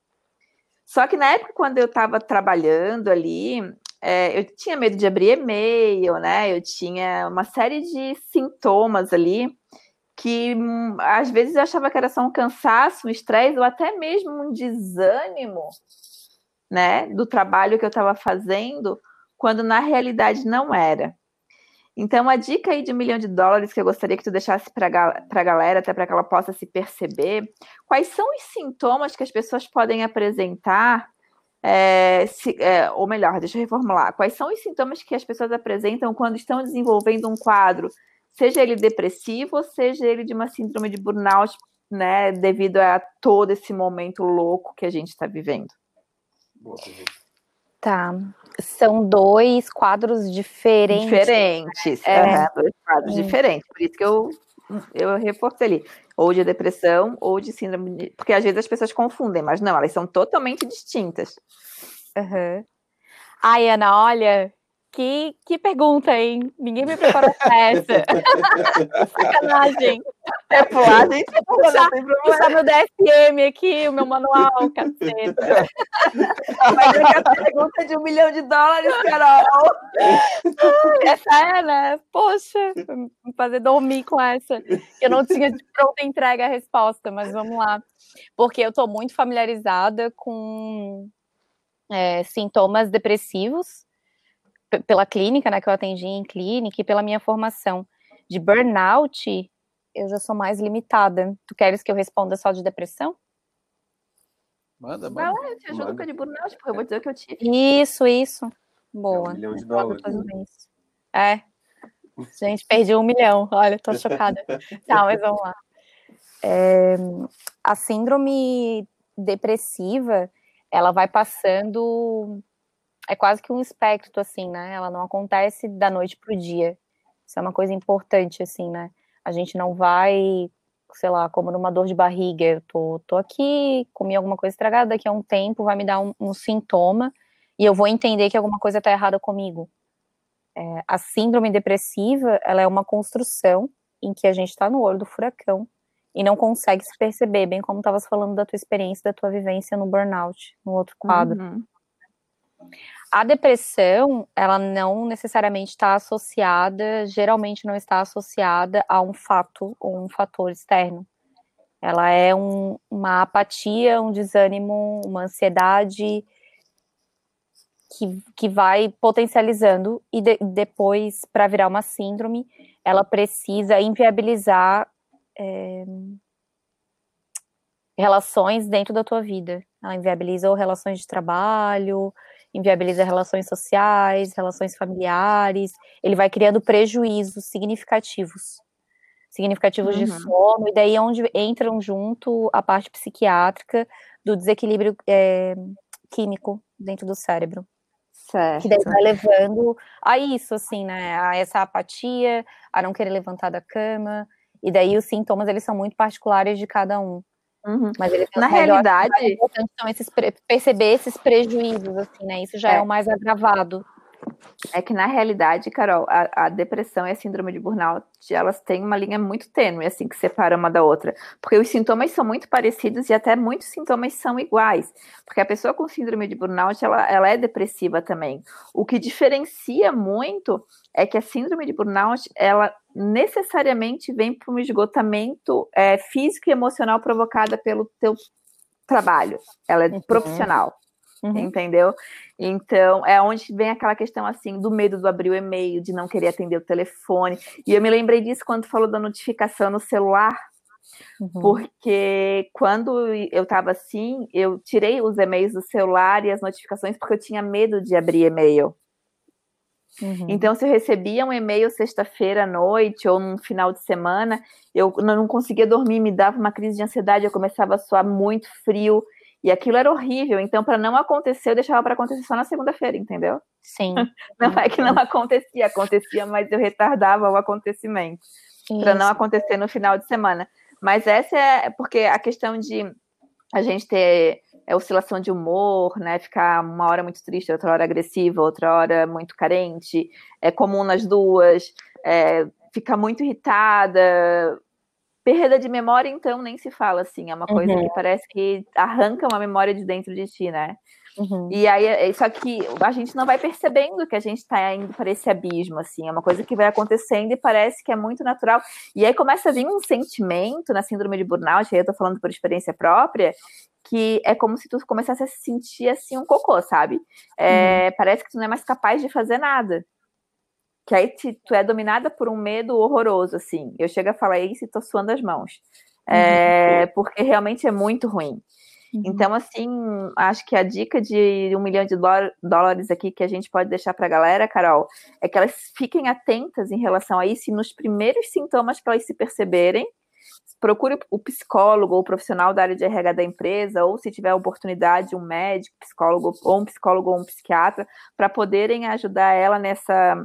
Só que na época, quando eu estava trabalhando ali, é, eu tinha medo de abrir e-mail, né? Eu tinha uma série de sintomas ali que hum, às vezes eu achava que era só um cansaço, um estresse ou até mesmo um desânimo né, do trabalho que eu estava fazendo, quando na realidade não era. Então, a dica aí de um milhão de dólares que eu gostaria que tu deixasse para a galera, até para que ela possa se perceber, quais são os sintomas que as pessoas podem apresentar, é, se, é, ou melhor, deixa eu reformular, quais são os sintomas que as pessoas apresentam quando estão desenvolvendo um quadro, seja ele depressivo, seja ele de uma síndrome de burnout, né, devido a todo esse momento louco que a gente está vivendo. Tá. São dois quadros diferentes. Diferentes. É. dois quadros diferentes. Por isso que eu, eu reforcei ali. Ou de depressão, ou de síndrome de... Porque às vezes as pessoas confundem, mas não, elas são totalmente distintas. Uhum. Ai, Ana, olha, que, que pergunta, hein? Ninguém me preparou para essa. *laughs* Sacanagem. É pular, gente. Puxar, puxar meu DSM aqui, o meu manual, caceta. Mas é a pergunta de um milhão de dólares, Carol. Essa é, né? Poxa, vou fazer dormir com essa. Eu não tinha de pronta entrega a resposta, mas vamos lá. Porque eu estou muito familiarizada com é, sintomas depressivos pela clínica, né, que eu atendi em clínica e pela minha formação. De burnout, eu já sou mais limitada. Tu queres que eu responda só de depressão? Manda, Vai manda. lá, eu te ajudo com a de burnout, porque eu vou dizer o que eu tive. Isso, isso. Boa. É um milhão de dólares. fazendo isso. É. *laughs* Gente, perdi um milhão. Olha, tô chocada. Não, mas vamos lá. É, a síndrome depressiva, ela vai passando. É quase que um espectro, assim, né? Ela não acontece da noite pro dia. Isso é uma coisa importante, assim, né? A gente não vai, sei lá, como numa dor de barriga. Eu tô, tô aqui, comi alguma coisa estragada, daqui a um tempo vai me dar um, um sintoma e eu vou entender que alguma coisa está errada comigo. É, a síndrome depressiva, ela é uma construção em que a gente está no olho do furacão e não consegue se perceber, bem como estavas falando da tua experiência, da tua vivência no burnout, no outro quadro. Uhum. A depressão, ela não necessariamente está associada, geralmente não está associada a um fato ou um fator externo. Ela é um, uma apatia, um desânimo, uma ansiedade que, que vai potencializando e de, depois, para virar uma síndrome, ela precisa inviabilizar é, relações dentro da tua vida. Ela inviabiliza ou relações de trabalho, inviabiliza relações sociais, relações familiares. Ele vai criando prejuízos significativos. Significativos Uhum. de sono, e daí é onde entram junto a parte psiquiátrica do desequilíbrio é, químico dentro do cérebro. Certo. Que daí vai levando a isso, assim, né? A essa apatia, a não querer levantar da cama. E daí os sintomas, eles são muito particulares de cada um. Uhum. Mas eles Na o realidade, importante são esses perceber esses prejuízos, assim, né? Isso já é, É. o mais agravado. é que na realidade, Carol, a, a depressão e a síndrome de burnout, elas têm uma linha muito tênue, assim, que separa uma da outra. Porque os sintomas são muito parecidos e até muitos sintomas são iguais. Porque a pessoa com síndrome de burnout, ela, ela é depressiva também. O que diferencia muito é que a síndrome de burnout, ela necessariamente vem por um esgotamento é, físico e emocional provocada pelo teu trabalho. Ela é Uhum. profissional Uhum. entendeu? Então, é onde vem aquela questão assim do medo do abrir o e-mail, de não querer atender o telefone. E eu me lembrei disso quando falou da notificação no celular, Uhum. porque quando eu estava assim, eu tirei os e-mails do celular e as notificações porque eu tinha medo de abrir e-mail. Uhum. Então, se eu recebia um e-mail sexta-feira à noite ou num final de semana, eu não conseguia dormir, me dava uma crise de ansiedade, eu começava a suar muito frio, e aquilo era horrível. Então, para não acontecer, eu deixava para acontecer só na segunda-feira, entendeu? Sim. *laughs* Não é que não acontecia, acontecia, mas eu retardava o acontecimento para não acontecer no final de semana. Mas essa é porque a questão de a gente ter é, oscilação de humor, né? Ficar uma hora muito triste, outra hora agressiva, outra hora muito carente, é comum nas duas, é, ficar muito irritada. Perda de memória, então, nem se fala assim. É uma coisa Uhum. que parece que arranca uma memória de dentro de ti, né? Uhum. E aí, é- só que a gente não vai percebendo que a gente está indo para esse abismo, assim, é uma coisa que vai acontecendo e parece que é muito natural. E aí começa a vir um sentimento na síndrome de burnout, aí eu tô falando por experiência própria, que é como se tu começasse a se sentir assim um cocô, sabe? É, Parece que tu não é mais capaz de fazer nada. Que aí te- tu é dominada por um medo horroroso, assim. Eu chego a falar isso e tô suando as mãos. É, porque realmente é muito ruim. Uhum. Então, assim, acho que a dica de um milhão de dó- dólares aqui que a gente pode deixar para a galera, Carol, é que elas fiquem atentas em relação a isso e nos primeiros sintomas que elas se perceberem, procure o psicólogo ou o profissional da área de RH da empresa, ou se tiver oportunidade, um médico, psicólogo, ou um psicólogo ou um psiquiatra, para poderem ajudar ela nessa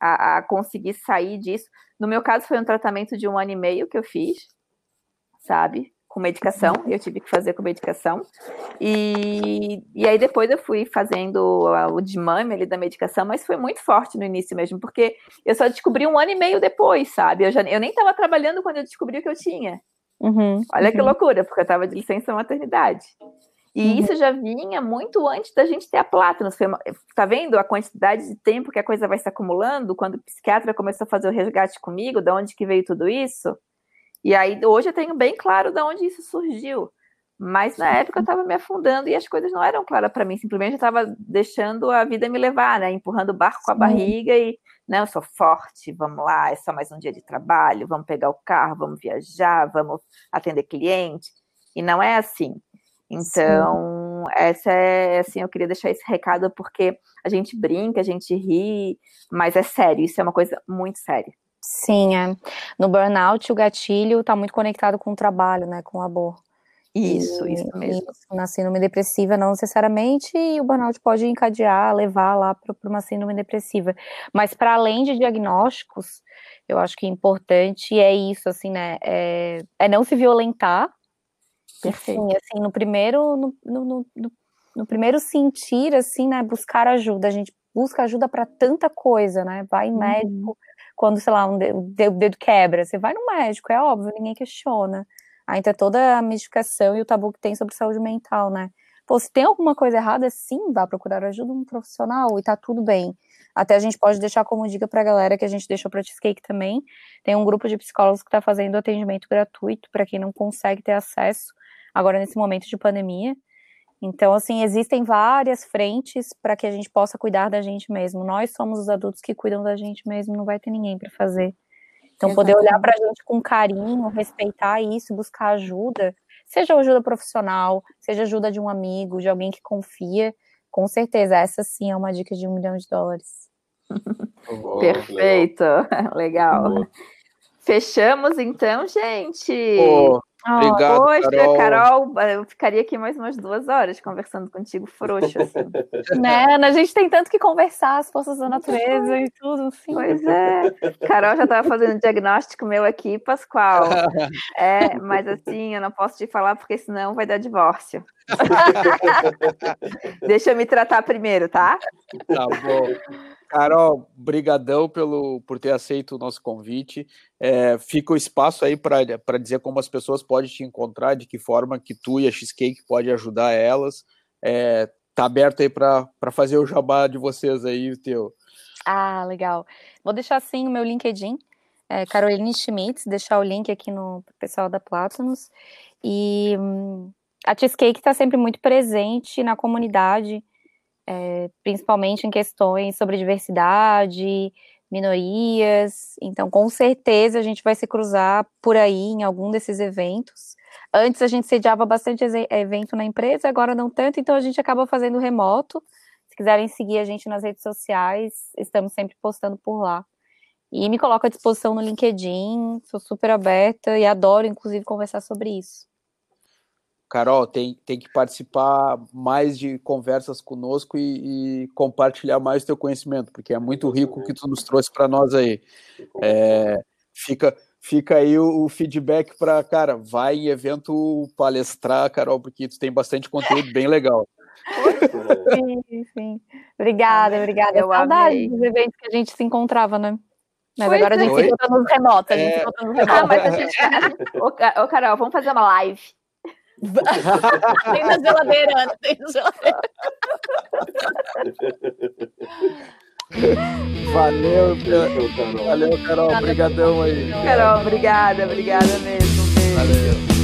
a, a conseguir sair disso. No meu caso, foi um tratamento de um ano e meio que eu fiz, sabe? Com medicação, eu tive que fazer com medicação. E, e aí depois eu fui fazendo a- o desmame ali da medicação, mas foi muito forte no início mesmo, porque eu só descobri um ano e meio depois, sabe? Eu, já, eu nem estava trabalhando quando eu descobri o que eu tinha. Uhum. Olha que Uhum. loucura, porque eu estava de licença maternidade. E Uhum. isso já vinha muito antes da gente ter a uma- Tá vendo a quantidade de tempo que a coisa vai se acumulando? Quando o psiquiatra começou a fazer o resgate comigo, da onde que veio tudo isso? E aí hoje eu tenho bem claro de onde isso surgiu. Mas na época eu estava me afundando e as coisas não eram claras para mim. Simplesmente eu estava deixando a vida me levar, né? Empurrando o barco com a barriga e, não, eu sou forte, vamos lá, é só mais um dia de trabalho, vamos pegar o carro, vamos viajar, vamos atender cliente. E não é assim. Então, Sim. essa é assim, eu queria deixar esse recado porque a gente brinca, a gente ri, mas é sério, isso é uma coisa muito séria. Sim, é. No burnout, o gatilho está muito conectado com o trabalho, né? Com o amor. Isso, e, isso mesmo. Isso, na síndrome depressiva, não necessariamente, e o burnout pode encadear, levar lá para uma síndrome depressiva. Mas para além de diagnósticos, eu acho que importante é isso, assim, né? É, é não se violentar. Perfeito. Sim, assim, no primeiro, no, no, no, no primeiro sentir, assim, né? Buscar ajuda. A gente busca ajuda para tanta coisa, né? Vai em uhum. Quando, sei lá, um dedo, dedo quebra, você vai no médico, é óbvio, ninguém questiona. Aí tem toda a mistificação e o tabu que tem sobre saúde mental, né? Pô, se tem alguma coisa errada, sim, vá procurar ajuda de um profissional e tá tudo bem. Até a gente pode deixar como dica pra galera que a gente deixou pra Cheesecake também. Tem um grupo de psicólogos que tá fazendo atendimento gratuito para quem não consegue ter acesso agora nesse momento de pandemia. Então, assim, existem várias frentes para que a gente possa cuidar da gente mesmo. Nós somos os adultos que cuidam da gente mesmo, não vai ter ninguém para fazer. Então, Exatamente. poder olhar para a gente com carinho, respeitar isso, buscar ajuda, seja ajuda profissional, seja ajuda de um amigo, de alguém que confia, com certeza, essa sim é uma dica de um milhão de dólares. *laughs* Oh, Perfeito, *laughs* legal. legal. Fechamos então, gente. Oh, Obrigado, Poxa, Carol. Carol. eu ficaria aqui mais umas duas horas conversando contigo, frouxo, assim. *laughs* né, a gente tem tanto que conversar, as forças da natureza e tudo, assim. Pois é. *laughs* Carol já estava fazendo diagnóstico meu aqui, Pascoal. *laughs* É, mas assim, eu não posso te falar porque senão vai dar divórcio. *laughs* Deixa eu me tratar primeiro, tá? Tá bom. Carol, brigadão pelo por ter aceito o nosso convite. É, fica o espaço aí para dizer como as pessoas podem te encontrar, de que forma que tu e a Cheesecake pode ajudar elas. É, tá aberto aí para fazer o jabá de vocês aí, o teu. Ah, legal. Vou deixar sim o meu LinkedIn, é, Caroline Schmitz, deixar o link aqui no pessoal da Platinus. E hum, a Cheesecake está sempre muito presente na comunidade é, principalmente em questões sobre diversidade, minorias. Então, com certeza, a gente vai se cruzar por aí em algum desses eventos. Antes a gente sediava bastante evento na empresa, agora não tanto, então a gente acaba fazendo remoto. Se quiserem seguir a gente nas redes sociais, estamos sempre postando por lá. E me coloco à disposição no LinkedIn, sou super aberta e adoro, inclusive, conversar sobre isso. Carol, tem, tem que participar mais de conversas conosco e, e compartilhar mais o teu conhecimento, porque é muito rico o que tu nos trouxe para nós aí. É, fica, fica aí o, o feedback para, cara, vai em evento palestrar, Carol, porque tu tem bastante conteúdo bem legal. Sim, sim. Obrigada, obrigada. Eu Saudade dos eventos que a gente se encontrava, né? Mas pois agora a gente é. se encontra nos remotos. A gente é... se encontra nos remotos. Ah, mas a gente... *laughs* ô, Carol, vamos fazer uma live *laughs* tem na geladeira, Ana, tem na geladeira. Valeu, Valeu, Carol. Obrigadão aí. Carol, obrigada, obrigada mesmo.